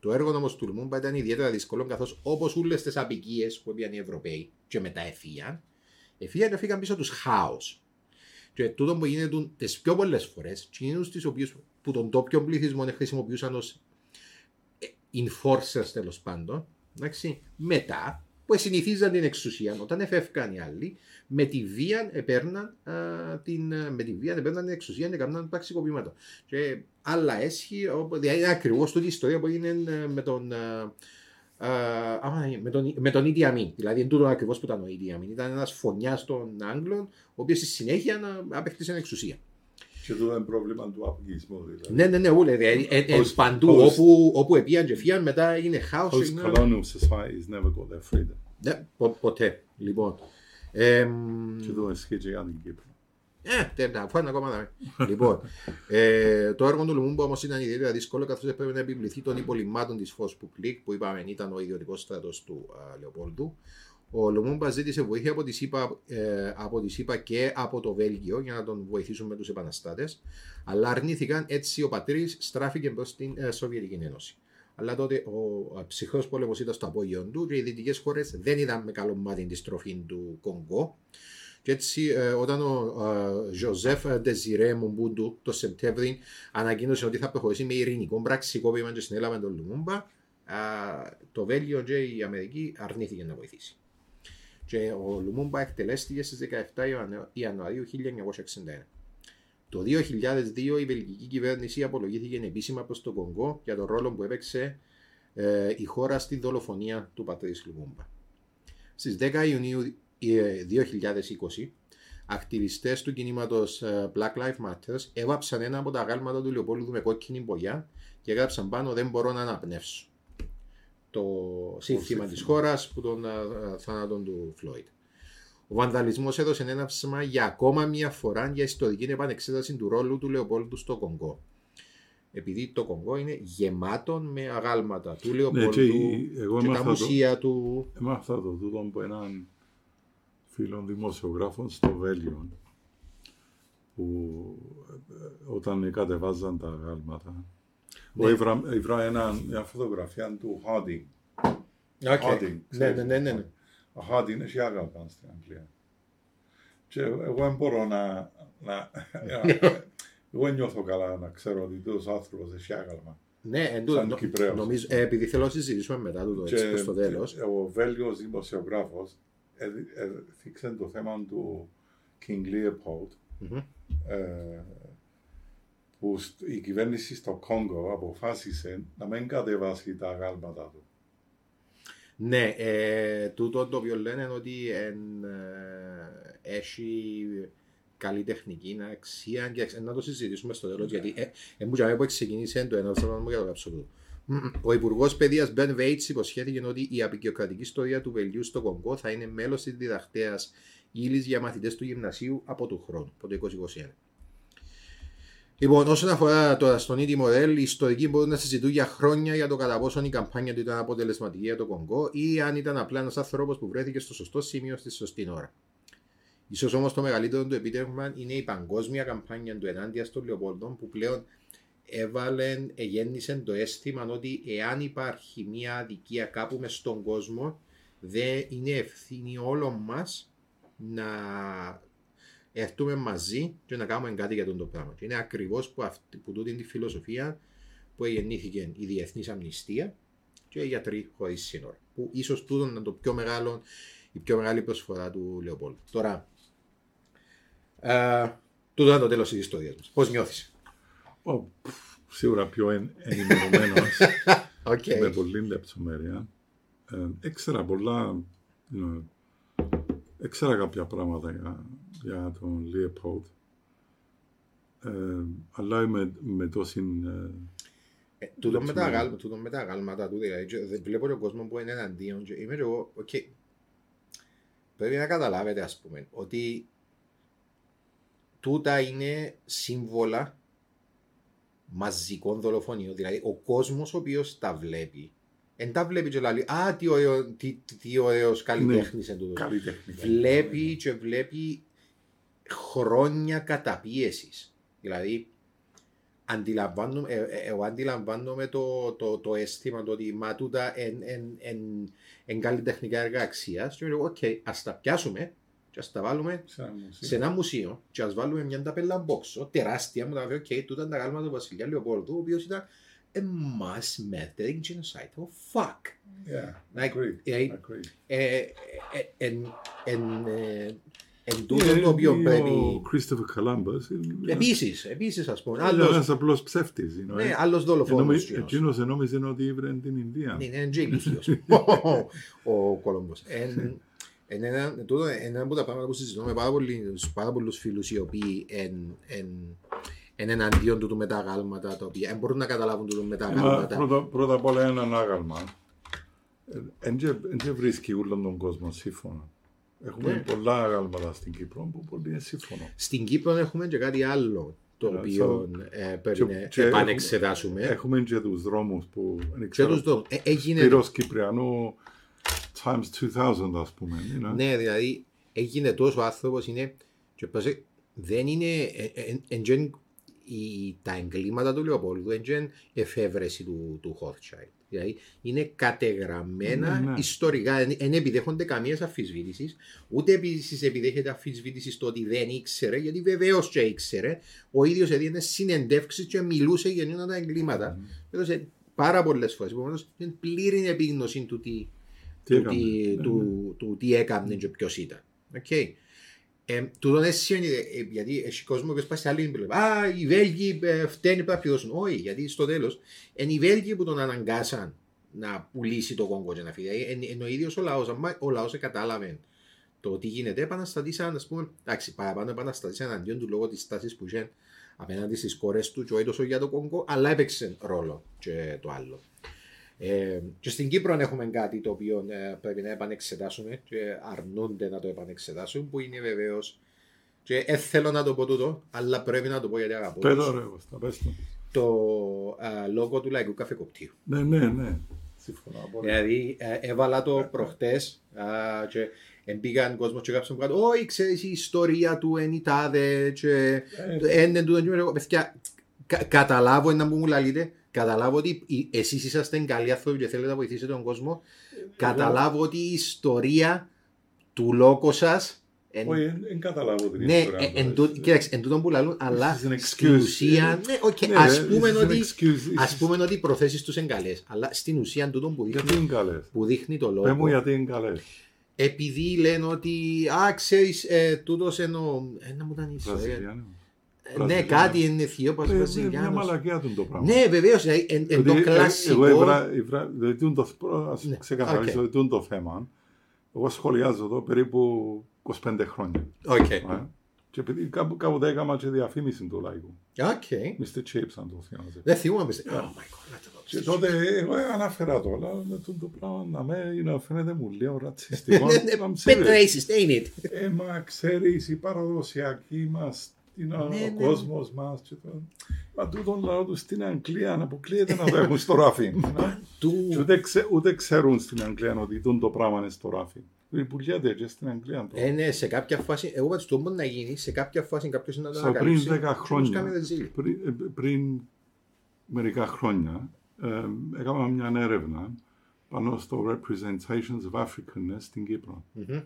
Το έργο όμως του Λουμούμπα ήταν ιδιαίτερα δύσκολο, καθώς όπως όλες τις απικίες που έπιαν οι Ευρωπαίοι και μετά εφίαν, εφίαν και φύγαν πίσω τους χάος. Και τούτο που γίνεται τις πιο πολλές φορές, εκείνου τις οποίες που τον τόπιο πληθυσμό χρησιμοποιούσαν ως enforcers τέλος πάντων, εντάξει, μετά που συνηθίζαν την εξουσία, όταν εφεύκαν οι άλλοι, με τη βία επέρναν, την, με τη βία επέρναν την εξουσία και έκαναν πραξικοπήματα. Και άλλα έσχη, δηλαδή είναι ακριβώς τούτη η ιστορία που έγινε με τον, με τον, με τον Idi Amin. Δηλαδή είναι τούτο ακριβώς που ήταν ο Idi Amin. Ήταν ένας φωνιάς των Άγγλων, ο οποίος στη συνέχεια να απέκτησε εξουσία. Και το είναι πρόβλημα του αποκλεισμού. Δηλαδή. Ναι, ναι, ναι, ούλε. Δηλαδή, ε, ε, παντού όπου, όπου επίαν και φίαν μετά είναι χάος. Post-colonial societies never got their freedom. Ναι, ποτέ. Λοιπόν. Ε, και εδώ ισχύει και για την Κύπρο. Ε, τέλεια, αφού είναι ακόμα δάμε. λοιπόν, ε, το έργο του Λουμούμπο όμως ήταν ιδιαίτερα δύσκολο καθώς έπρεπε να επιβληθεί των υπολοιμμάτων της Φως που κλικ, που είπαμε ήταν ο ιδιωτικός στρατός του α, Λεοπόλδου. Ο Λουμούμπα ζήτησε βοήθεια από τη, ΣΥΠΑ, ε, από τη ΣΥΠΑ και από το Βέλγιο για να τον βοηθήσουν με τους επαναστάτες. Αλλά αρνήθηκαν έτσι ο πατρίς στράφηκε προ την ε, Σοβιετική Ένωση αλλά τότε ο ψυχρός πόλεμος ήταν στο απόγειο του και οι δυτικές χώρες δεν είδαν με καλό μάτι τη στροφή του Κονγκό. Και έτσι, ε, όταν ο Ζωζέφ Ντεζιρέ Μουμπούντου το Σεπτέμβρη ανακοίνωσε ότι θα προχωρήσει με ειρηνικό πραξικόπημα και συνέλαβε τον Λουμούμπα, το Βέλγιο και η Αμερική αρνήθηκε να βοηθήσει. Και ο Λουμούμπα εκτελέστηκε στις 17 Ιανουαρίου 1961. Το 2002 η βελγική κυβέρνηση απολογήθηκε επίσημα προς το Κονγκό για τον ρόλο που έπαιξε ε, η χώρα στη δολοφονία του πατρίς Λουμούμπα. Στις 10 Ιουνίου 2020 ε, ακτιβιστές του κινήματος ε, Black Lives Matter έβαψαν ένα από τα αγάλματα του Λεωπόλουδου με κόκκινη μπογιά και έγραψαν πάνω «Δεν μπορώ να αναπνεύσω» το σύνθημα της χώρας που τον θάνατον του Φλόιτ. Ο βανδαλισμός έδωσε ένα ψήμα για ακόμα μια φορά για ιστορική επανεξέταση του ρόλου του Λεοπόλδου στο Κονγκό. Επειδή το Κονγκό είναι γεμάτο με αγάλματα του Λεοπόλδου ναι, και, εγώ και τα μουσεία του. Έμαθα το τούτο από έναν φίλο δημοσιογράφων στο Βέλιο που ε, όταν κατεβάζαν τα αγάλματα ναι. ήβρα μια φωτογραφία του Harding. Okay. ναι, ναι, ναι, ναι. Ο Χάρντιν έχει άγαλμα στην Αγγλία. Και εγώ δεν μπορώ να... να εγώ νιώθω καλά να ξέρω ότι το άνθρωπος έχει άγαλμα. Ναι, εντούτο, νομίζω, ε, επειδή θέλω να συζητήσουμε μετά το έτσι προς το τέλος. Ο Βέλγιος δημοσιογράφος έδειξε το θέμα του King Leopold ε, που η κυβέρνηση στο Κόγκο αποφάσισε να μην κατεβάσει τα αγάλματα του. Ναι, ε, τούτο το οποίο λένε είναι ότι εν, ε, έχει καλή τεχνική αξία και να το συζητήσουμε στο τέλος. Γιατί ε, ε, που ξεκίνησε το ένα θέμα μου για το κάψω Ο Υπουργός Παιδείας Μπεν Βέιτς υποσχέθηκε ότι η απεικιοκρατική ιστορία του Βελγίου στο Κονγκό θα είναι μέλος της διδαχτέα ύλης για μαθητές του γυμνασίου από του χρόνου, από το 2021. Λοιπόν, όσον αφορά τώρα στον ίδιο μοντέλ, οι ιστορικοί μπορούν να συζητούν για χρόνια για το κατά πόσο η καμπάνια του ήταν αποτελεσματική για το Κονγκό ή αν ήταν απλά ένας άνθρωπος που βρέθηκε στο σωστό σημείο στη σωστή ώρα. σω όμως το μεγαλύτερο του επίτευγμα είναι η παγκόσμια καμπάνια του ενάντια των Λεοπόλδων που πλέον έβαλε, εγέννησε το αίσθημα ότι εάν υπάρχει μια αδικία κάπου μες στον κόσμο, δεν είναι ευθύνη όλων μας να έρθουμε μαζί και να κάνουμε κάτι για τον το πράγμα. Και είναι ακριβώς που, αυτή, που τούτη είναι τη φιλοσοφία που γεννήθηκε η Διεθνής Αμνηστία και οι γιατροί χωρίς σύνορα. Που ίσως τούτο είναι το πιο μεγάλο, η πιο μεγάλη προσφορά του Λεοπόλου. Τώρα, ε, τούτο είναι το τέλος της ιστορίας μας. Πώς νιώθεις, Ω, πφ, Σίγουρα πιο εν, ενημερωμένος. okay. με πολύ λεπτομέρεια. Ε, έξερα πολλά, you know, έξερα κάποια πράγματα για, για τον Leopold. Ε, αλλά με, με τόση... Ε, Ε, τούτο με τα Λεπτομέρεια. γάλματα, τούτο με τα γάλματα του, δηλαδή, και δεν βλέπω τον κόσμο που είναι εναντίον και είμαι και εγώ, οκ. Πρέπει να καταλάβετε, ας πούμε, ότι τούτα είναι σύμβολα μαζικών δολοφονιών. Δηλαδή, ο κόσμος ο οποίος τα βλέπει, δεν τα βλέπει και λέει, α, τι, ωραίο, τι, τι, τι ωραίος καλλιτέχνης είναι τούτος. καλλιτέχνη. Βλέπει και βλέπει χρόνια καταπίεσης. Δηλαδή, αντιλαμβάνομαι, ε, ε, εγώ αντιλαμβάνομαι το, το, το αίσθημα το ότι μα τούτα εν, εν, εν, εν καλλιτεχνικά έργα αξίας και λέω, οκ, ας τα πιάσουμε και ας τα βάλουμε σε ένα μουσείο και ας βάλουμε μια ταμπέλα πόξω, τεράστια που να πει, οκ, τούτα είναι τα γάλματα του Βασιλιά Λεοπόλδου, ο οποίος ήταν a mass murdering genocidal fuck. Yeah, Like, agreed, ε, agreed. ε, ε, εν, εν, ε, εν Yeah, τούτο το οποίο ο πρέπει... Christopher Columbus είναι Επίσης, επίσης ας πούμε, άλλος... άλλος, ένας απλός ψεύτης. you know, ναι, ε. άλλος δολοφόνος. Εννόμι- κοινός. Εκείνος ενόμιζε ότι ήβρε την Ινδία. Ναι, είναι τζίλικιος ο Κολόμπος. Εν- εν ένα- τούτο είναι ένα από τα πράγματα που συζητώ με πάρα, πολλοί- πάρα πολλούς φίλους οι οποίοι εν, εν, εν εναντίον του με τα γάλματα τα οποία δεν μπορούν να καταλάβουν του με τα Ε, μα γάλματα. πρώτα, πρώτα απ' όλα έναν άγαλμα. Δεν βρίσκει όλον τον κόσμο σύμφωνα. Έχουμε Ναι. πολλά αγάλματα στην Κύπρο που πολύ είναι σύμφωνο. Στην Κύπρο έχουμε και κάτι άλλο το Ναι, οποίο ε, πρέπει Και- να και επανεξετάσουμε. Έχουμε και τους δρόμους που δεν Και ξέρω. τους δρόμους. Ε, έγινε Σπύρος Κυπριανού times 2000 ας πούμε. you know. Ναι, δηλαδή έγινε τόσο άνθρωπος είναι. Και πας, δεν είναι. ε, ε, εν τζεν η- τα εγκλήματα του Λεοπόλδου δεν είναι εφεύρεση του, του Hochschild. Δηλαδή είναι κατεγραμμένα Ναι, ναι. ιστορικά, δεν δεν επιδέχονται καμίας αμφισβήτηση, ούτε επίσης επιδέχεται αμφισβήτηση στο ότι δεν ήξερε, γιατί βεβαίως και ήξερε. Ο ίδιος έδινε συνεντεύξεις και μιλούσε για νέα τα εγκλήματα. Έδωσε πάρα πολλές φορές. Επομένως, είναι πλήρη επίγνωση του τι, Τι του, έκαμε, τι, ναι, του, του τι έκανε και ποιος ήταν. Okay. Ε, τούτο δεν σημαίνει, ε, γιατί έχει κόσμο που πάει σε άλλη πλευρά. Α, οι Βέλγοι ε, φταίνει πρέπει να πληρώσουν. Όχι, γιατί στο τέλος είναι οι Βέλγοι που τον αναγκάσαν να πουλήσει το Κόγκο και να φύγει. Ε, Είναι, είναι ο ίδιος ο λαός. Αν ο λαός κατάλαβε το τι γίνεται, επαναστατήσαν, ας πούμε, εντάξει, παραπάνω επαναστατήσαν αντίον του λόγω της τάση που είχε απέναντι στις κόρες του, και όχι τόσο για το Κόγκο, αλλά έπαιξε ρόλο και το άλλο. Ε, και στην Κύπρο έχουμε κάτι το οποίο ε, πρέπει να επανεξετάσουμε και αρνούνται να το επανεξετάσουν που είναι βεβαίως. Και δεν θέλω να το πω τούτο, αλλά πρέπει να το πω γιατί αγαπώ. Πες τους. το, ρε, Κώστα, πες το. Το α, λόγο του λαϊκού καφεκοπτίου. Ναι, ναι, ναι. Συμφωνώ. απόλυτα. Δηλαδή, ε, έβαλα το προχτές και μπήκαν κόσμος και κάψαν κάτω. Όχι, ξέρεις η ιστορία του εν η τάδε. Και εν εν τούτο». Και εγώ, παιδιά, κα- καταλάβω ένα που μου λαλείτε. Καταλάβω ότι εσείς είσαστε καλοί άνθρωποι και θέλετε να βοηθήσετε τον κόσμο. Καταλάβω ότι η ιστορία του λόγου σας. Όχι, δεν καταλάβω την Ναι, ιστορία. ε, εν τώρα. τούτο- κοίταξε, εν τούτον που λαλούν, αλλά This is an στην excuse. ουσία, ναι, οκ, Ναι, ας ρε, πούμε this is an ότι excuse. Ας πούμε ότι οι προθέσεις τους είναι καλές, αλλά στην ουσία τούτον που Γιατί δείχνει, είναι καλές; που δείχνει το Πες μου λόγο, γιατί είναι καλές. επειδή λένε ότι, α, ξέρεις, ε, τούτος εννοώ, ε, να μου ήταν η ιστορία. Βραζιλιάνο. Ε, Ναι, Βραζιλιάνο. κάτι είναι θειόπας Ε, Μια Βραζιλιάνος. μαλακία του το πράγμα. Ναι, βεβαίως, ε, εν, εν το Δηλαδή, ε, κλασικό, Εγώ έβρα, έβρα, δηλαδή, τούτο το, προ- ας Ναι, ξεκαθαρίσω οκ. ότι τούτο το θέμα. Εγώ σχολιάζω εδώ περίπου 25 χρόνια. Οκ, ε. Και επειδή κάπου, κάποτε έκανα και διαφήμιση του λαϊκού. οκ. Mr. Chips, αν το θυμάσαι. Δεν θυμούμαι, πιστεύω. Oh my God, να το δω. Και τότε εγώ αναφέρα το, αλλά με τούτο το πράγμα να με είναι, φαίνεται μου λίγο ρατσιστικό. Ναι, ναι, I'm Bit serious. racist, ain't it? Ε, μα ξέρεις, η παραδοσιακή μας είναι ο, Ναι, ο ναι. κόσμος μας. Και το... Μα τούτον λαό τους στην Αγγλία αποκλείεται να το έχουν στο ράφι. να. Του... Και ούτε, ξε, ούτε ξέρουν στην Αγγλία ότι τούντο πράγμα είναι στο ράφι. Δηλαδή πουλιέται και στην Αγγλία. Το. Ε, ναι, σε κάποια φάση, εγώ είπα του μπορεί να γίνει, σε κάποια φάση κάποιος να το So, πριν ανακαλύψει. 10 και να χρόνια, τους κάνει βενζίνη. πριν, ε, πριν μερικά χρόνια, ε, έκανα μια έρευνα πάνω στο representations of Africanness στην Κύπρο. Μμμ.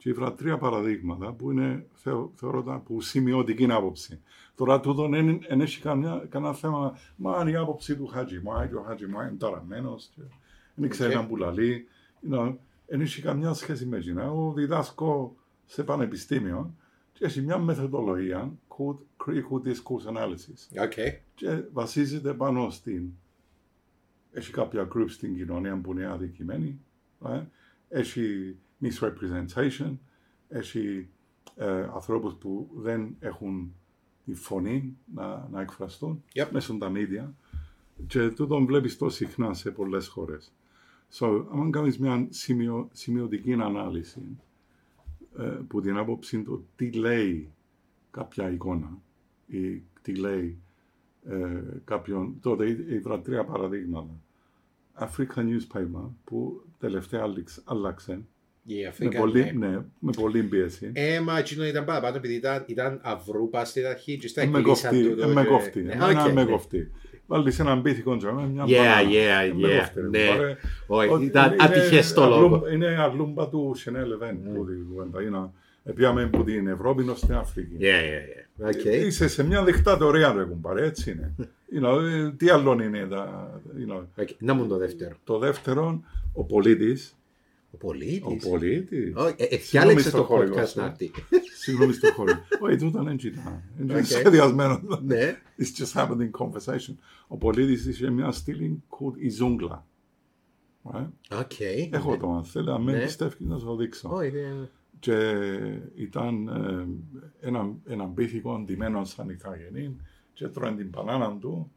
Και ήβρα τρία παραδείγματα που είναι, θεω, θεωρώ, τα που σημειωτική άποψη. Τώρα τούτο δεν δεν έχει καμιά, κανένα θέμα, μα αν η άποψη του Χατζη Μάη και ο Χατζη Μάη είναι ταραμένος και δεν ξέρει Οκ. να που λαλεί. You know, δεν έχει καμιά σχέση με εκείνα. Εγώ διδάσκω σε πανεπιστήμιο και έχει μια μεθοδολογία called critical discourse analysis Οκ. και βασίζεται πάνω στην. Έχει κάποια groups στην κοινωνία που είναι αδικημένοι, ε, έχει misrepresentation, έχει ε, ανθρώπους που δεν έχουν τη φωνή να, να εκφραστούν Yep. μέσα στα media και τούτον βλέπεις το συχνά σε πολλές χώρες. So, αν κάνεις μια σημειο, σημειωτική ανάλυση ε, που την άποψη του τι λέει κάποια εικόνα ή τι λέει ε, κάποιον, τότε είδα τρία παραδείγματα. African newspaper που τελευταία άλλαξε- άλλαξε Η με Αφρικά, πολύ, ναι. ναι, με πολύ πίεση. Ε, μα εκείνο ήταν παραπάνω επειδή ήταν, ήταν αυρού στην αρχή και στα Ε, με εκκλείσαν κοφτεί, τούτο ε, με και- κοφτεί, Ναι, εμένα οκ, με ναι. κοφτεί. Βάλεις έναν πίθηκο και με μια Yeah, μπανάνα. yeah, Ε, με yeah, κοφτεί, ρε, ναι. κουμπάρε. Όχι, Ότι ήταν είναι- ατυχές το είναι λόγο. αρλούμ- Είναι αρλούμπα του Chanel Event που την κουβέντα. Είναι- Επίαμε από την Ευρώπη ως στην Αφρική. Yeah, yeah, yeah. Οκ. Είσαι σε μια δικτατορία ρε κουμπάρε, έτσι είναι. You know, ε, τι άλλο είναι τα, you know. Οκ. Να μου το δεύτερο. Το δεύτερο, ο πολίτης. Ο πολίτης. Ο πολίτης. Όχι, ε, ε, Συγγνώμη διάλεξε στο το χορηγό podcast σου. να έρθει. Συγγνώμη στο χώρο. Όχι, τούτο δεν ήταν. Είναι Οκ. σχεδιασμένο. Ναι. It's just happened in conversation. Ο πολίτης είχε μια στήλη called η ζούγκλα. Right? Οκ. Έχω το αν θέλει, αν Ναι. με πιστεύεις να σου το δείξω. Όχι, δεν- Και ήταν ε, ένα, ένα πίθηκο ντυμένο σαν ιθαγενή και τρώει την μπανάνα του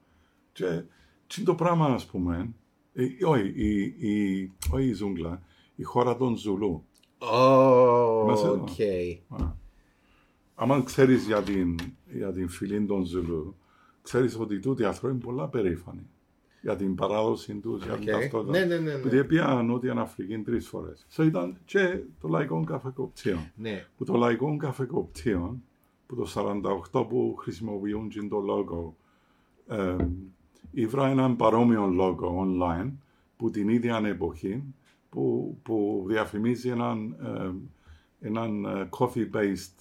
και τι είναι το πράγμα ας πούμε, ε, όχι, η, η, όχι η ζούγκλα, η χώρα των Ζουλού. Ω, Μέσα εδώ. οκ. Αν ξέρεις για την, για την φυλή των Ζουλού, ξέρεις ότι τούτοι οι άνθρωποι είναι πολλά περήφανοι για την παράδοση τους, για την Οκ. ταυτότητα. Ναι, ναι, ναι, ναι. Επειδή πήγαν Νότια Αφρική τρεις φορές. So ήταν και το λαϊκό καφεκοπτήριο. Ναι. που το λαϊκό καφεκοπτήριο, που το 48 που χρησιμοποιούν και το λόγο, ε, ήβρα έναν παρόμοιο λόγο online, που την ίδια εποχή, που, που διαφημίζει έναν, ε, έναν ε, coffee-based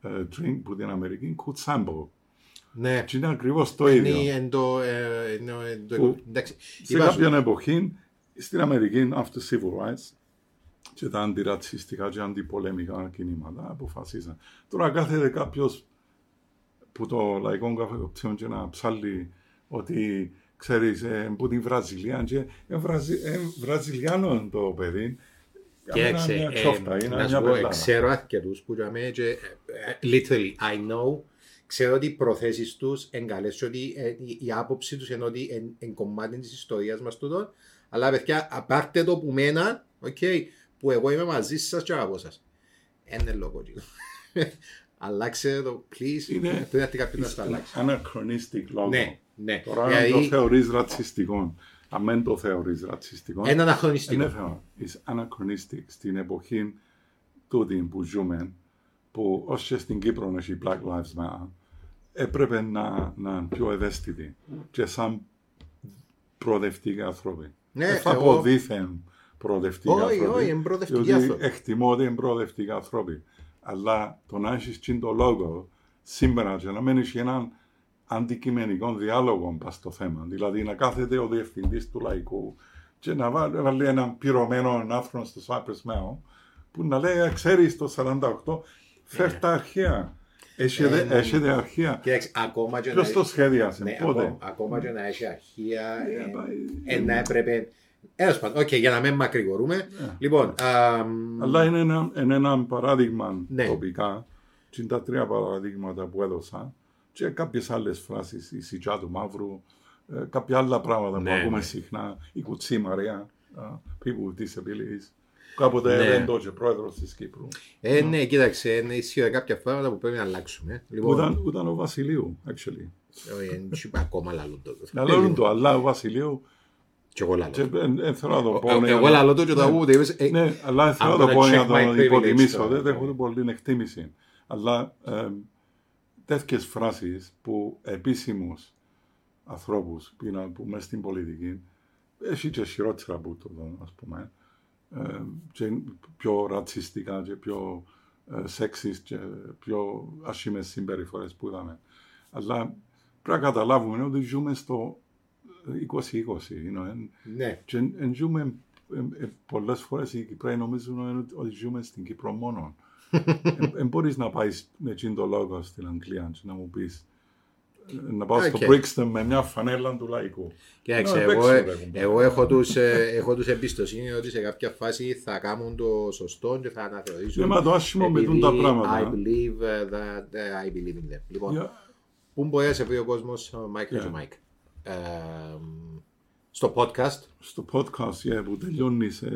ε, drink που την Αμερική, called Sambo. Ναι. Και είναι ακριβώς το Είναι ίδιο. εν το, ε, εν το- εν το- Που- εντάξει. Σε Είπα σου- κάποια εποχή, στην Αμερική, after civil rights, και τα αντιρατσιστικά και αντιπολεμικά κινήματα αποφασίσαν. Τώρα κάθεται κάποιος που το λαϊκό καφεκοπτήριο και να ψάλει ότι ξέρεις, ε, που την Βραζιλία και ε, Βραζι, ε, Βραζιλιάνο το παιδί. Για μένα Κοίταξε, μια ε, τσόφτα, είναι να σου μια πω, ε, πελάρα. ξέρω αρκετούς που για μένα και, ε, ε, literally, I know, ξέρω ότι οι προθέσεις τους είναι καλές και ότι ε, η, η άποψη τους είναι ότι είναι εν κομμάτι της ιστορίας μας τούτο, αλλά παιδιά, απάρτε το που μένα, okay, που εγώ είμαι μαζί σας και αγαπώ σας. Είναι λόγο κύριο. Αλλάξε το, please, Είναι- πρέπει να έρθει κάποιος να το αλλάξει. Anachronistic λόγο. Ναι, ναι. Τώρα αν το Δηλαδή, θεωρείς ρατσιστικό, αν δεν το θεωρείς ρατσιστικό, ένα αναχρονιστικό. Είναι θέμα. Είναι anachronistic στην εποχή τούτη που ζούμε, που ως και στην Κύπρο έχει Black Lives Matter, έπρεπε να, να είναι πιο ευαίσθητοι και σαν προοδευτικοί άνθρωποι. Ναι, Δεν θα εγώ- πω δίθεν προοδευτικοί Όχι, άνθρωποι. όχι, είναι προοδευτικοί διότι άνθρωποι. Εκτιμώ ότι είναι προοδευτικοί άνθρωποι. Αλλά το να έχεις τσιν το λόγο σήμερα και να μένει έναν αντικειμενικό διάλογο πας στο θέμα. Δηλαδή να κάθεται ο διευθυντής του λαϊκού και να βάλει, βάλει έναν πυρωμένο άνθρωπο στο Cypress Mail που να λέει, «Ε, ξέρεις το 48, φέρ τα αρχεία. Έχετε, ναι. έχετε αρχεία. Κοίταξε, ακόμα και Ποιος να- το σχέδιασε, Ναι, πότε; ακόμα, ακόμα και να έχει αρχεία, ε, πάει- ε, να έπρεπε. Τέλος πάντων, οκ, για να μην μακρηγορούμε. Λοιπόν, αμ, Αλλά είναι ένα, είναι ένα παράδειγμα Ναι. τοπικά. Και είναι τα τρία παραδείγματα που έδωσα. Και κάποιες άλλες φράσεις, η σιτζά του μαύρου, ε, κάποια άλλα πράγματα Ναι, που ακούμε ναι. συχνά. Η κουτσή Μαρία, uh, people with disabilities. κάποτε Ναι. Ρέντο και πρόεδρος της Κύπρου. Ε, ναι, κοίταξε, είναι ισχύει κάποια πράγματα που πρέπει να αλλάξουμε. Που Λοιπόν, ήταν, που ήταν ο Βασιλείου, actually. ε, δεν σου είπα ακόμα λαλούν το. Να λέω το, αλλά ο Βασιλείου, Και εγώ λαλώ. και εν- εν θέλω να το πω. Ε, ναι, Εγώ αλλά- λαλώ το και το ναι. ακούτε. είπες, ε, Ναι, αλλά θέλω I'm να το gonna πω για check να my το privilege υποτιμήσω. τώρα. Δεν έχω πολύ εκτίμηση. Αλλά ε, τέτοιες φράσεις που επίσημους ανθρώπους που, είναι, που μέσα στην πολιτική έχει και χειρότερα από το, ας πούμε, ε, και πιο ρατσιστικά και πιο ε, σεξιστ και πιο ασχήμες συμπεριφορές που είδαμε. Αλλά πρέπει να καταλάβουμε ότι ζούμε στο 2020. You know, εν- Ναι. και εν, εν ζούμε, ε, ε, πολλές φορές οι Κυπραίοι νομίζουν ότι- ότι ζούμε στην Κύπρο μόνο. Δεν μπορείς να πάεις με εκείνο το λόγο στην Αγγλία και να μου πεις ε, να πάω στο OK. Brixton με μια φανέλα του λαϊκού. Κοίταξε, Να εγώ, παίξω, ε, ρε, κουμπάρε. εγώ έχω τους, ε, έχω τους εμπιστοσύνη ότι σε κάποια φάση θα κάνουν το σωστό και θα αναθεωρήσουν. Ναι, μα το άσχημο με επειδή τούν τα πράγματα. I believe uh, that uh, I believe in them. Λοιπόν, Yeah. πού μπορεί να σε βρει ο κόσμος, ο Mike Yeah. yeah. Mike. Ε, στο podcast, Στο podcast yeah, που τελειώνεις σε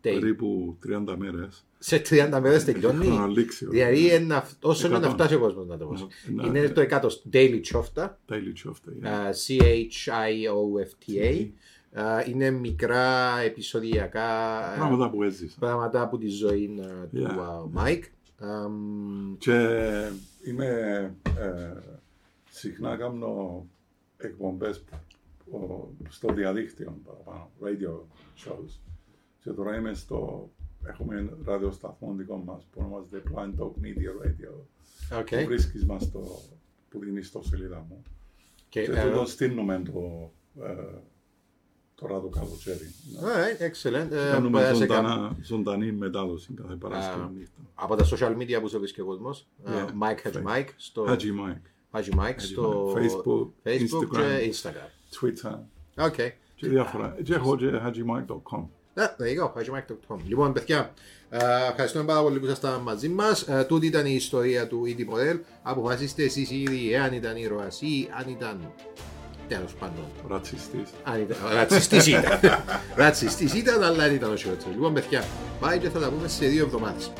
Τέλει. περίπου 30 μέρες. Σε 30 μέρες τελειώνει. Να λήξει. Δηλαδή, ένα, όσο είναι να Εκατό. φτάσει ο κόσμος να το πω. Ναι, Είναι ναι. το 100 Daily Chofta. Daily Chofta, yeah. Uh, C-H-I-O-F-T-A. Uh, είναι μικρά επεισοδιακά uh, Πράγματα που έζησα. πράγματα από τη ζωή uh, του Yeah. uh, Mike. Um, Και είμαι ε, συχνά κάνω εκπομπές ο, στο διαδίκτυο παραπάνω, radio shows. Και τώρα είμαι στο, έχουμε ραδιοσταθμό δικό μας που ονομάζεται Blind Dog Media Radio. okay. Που βρίσκεις μας στο, που την ιστοσελίδα μου. Και, Και uh, τούτο στείλουμε το, ε, τώρα το καλοκαίρι. alright, excellent. Uh, Κάνουμε μπορεί να σε κα- ζωντανά, ζωντανή μετάδοση κάθε Παρασκευή νύχτα. από τα social media που σε βρίσκει ο κόσμος. Uh, Yeah. Mike Haji Mike στο Haji Mike, Haji Mike στο Facebook, Facebook και Instagram. Instagram. Twitter Okay. και διάφορα. Και έχω και hajimike.com. Yeah, there you go, hajimike.com. Λοιπόν, παιδιά, ε, ευχαριστούμε πάρα πολύ που ήσασταν μαζί μας. τούτη ήταν η ιστορία του Ήδη Πορέλ. Αποφασίστε εσείς ήδη εάν ήταν ήρωας ή αν ήταν. Τέλος πάντων. Ρατσιστής. Αν ήταν. Ρατσιστής ήταν. Ρατσιστής ήταν, αλλά δεν ήταν ο χειρότερο. Λοιπόν, παιδιά, πάει και θα τα πούμε σε δύο εβδομάδες.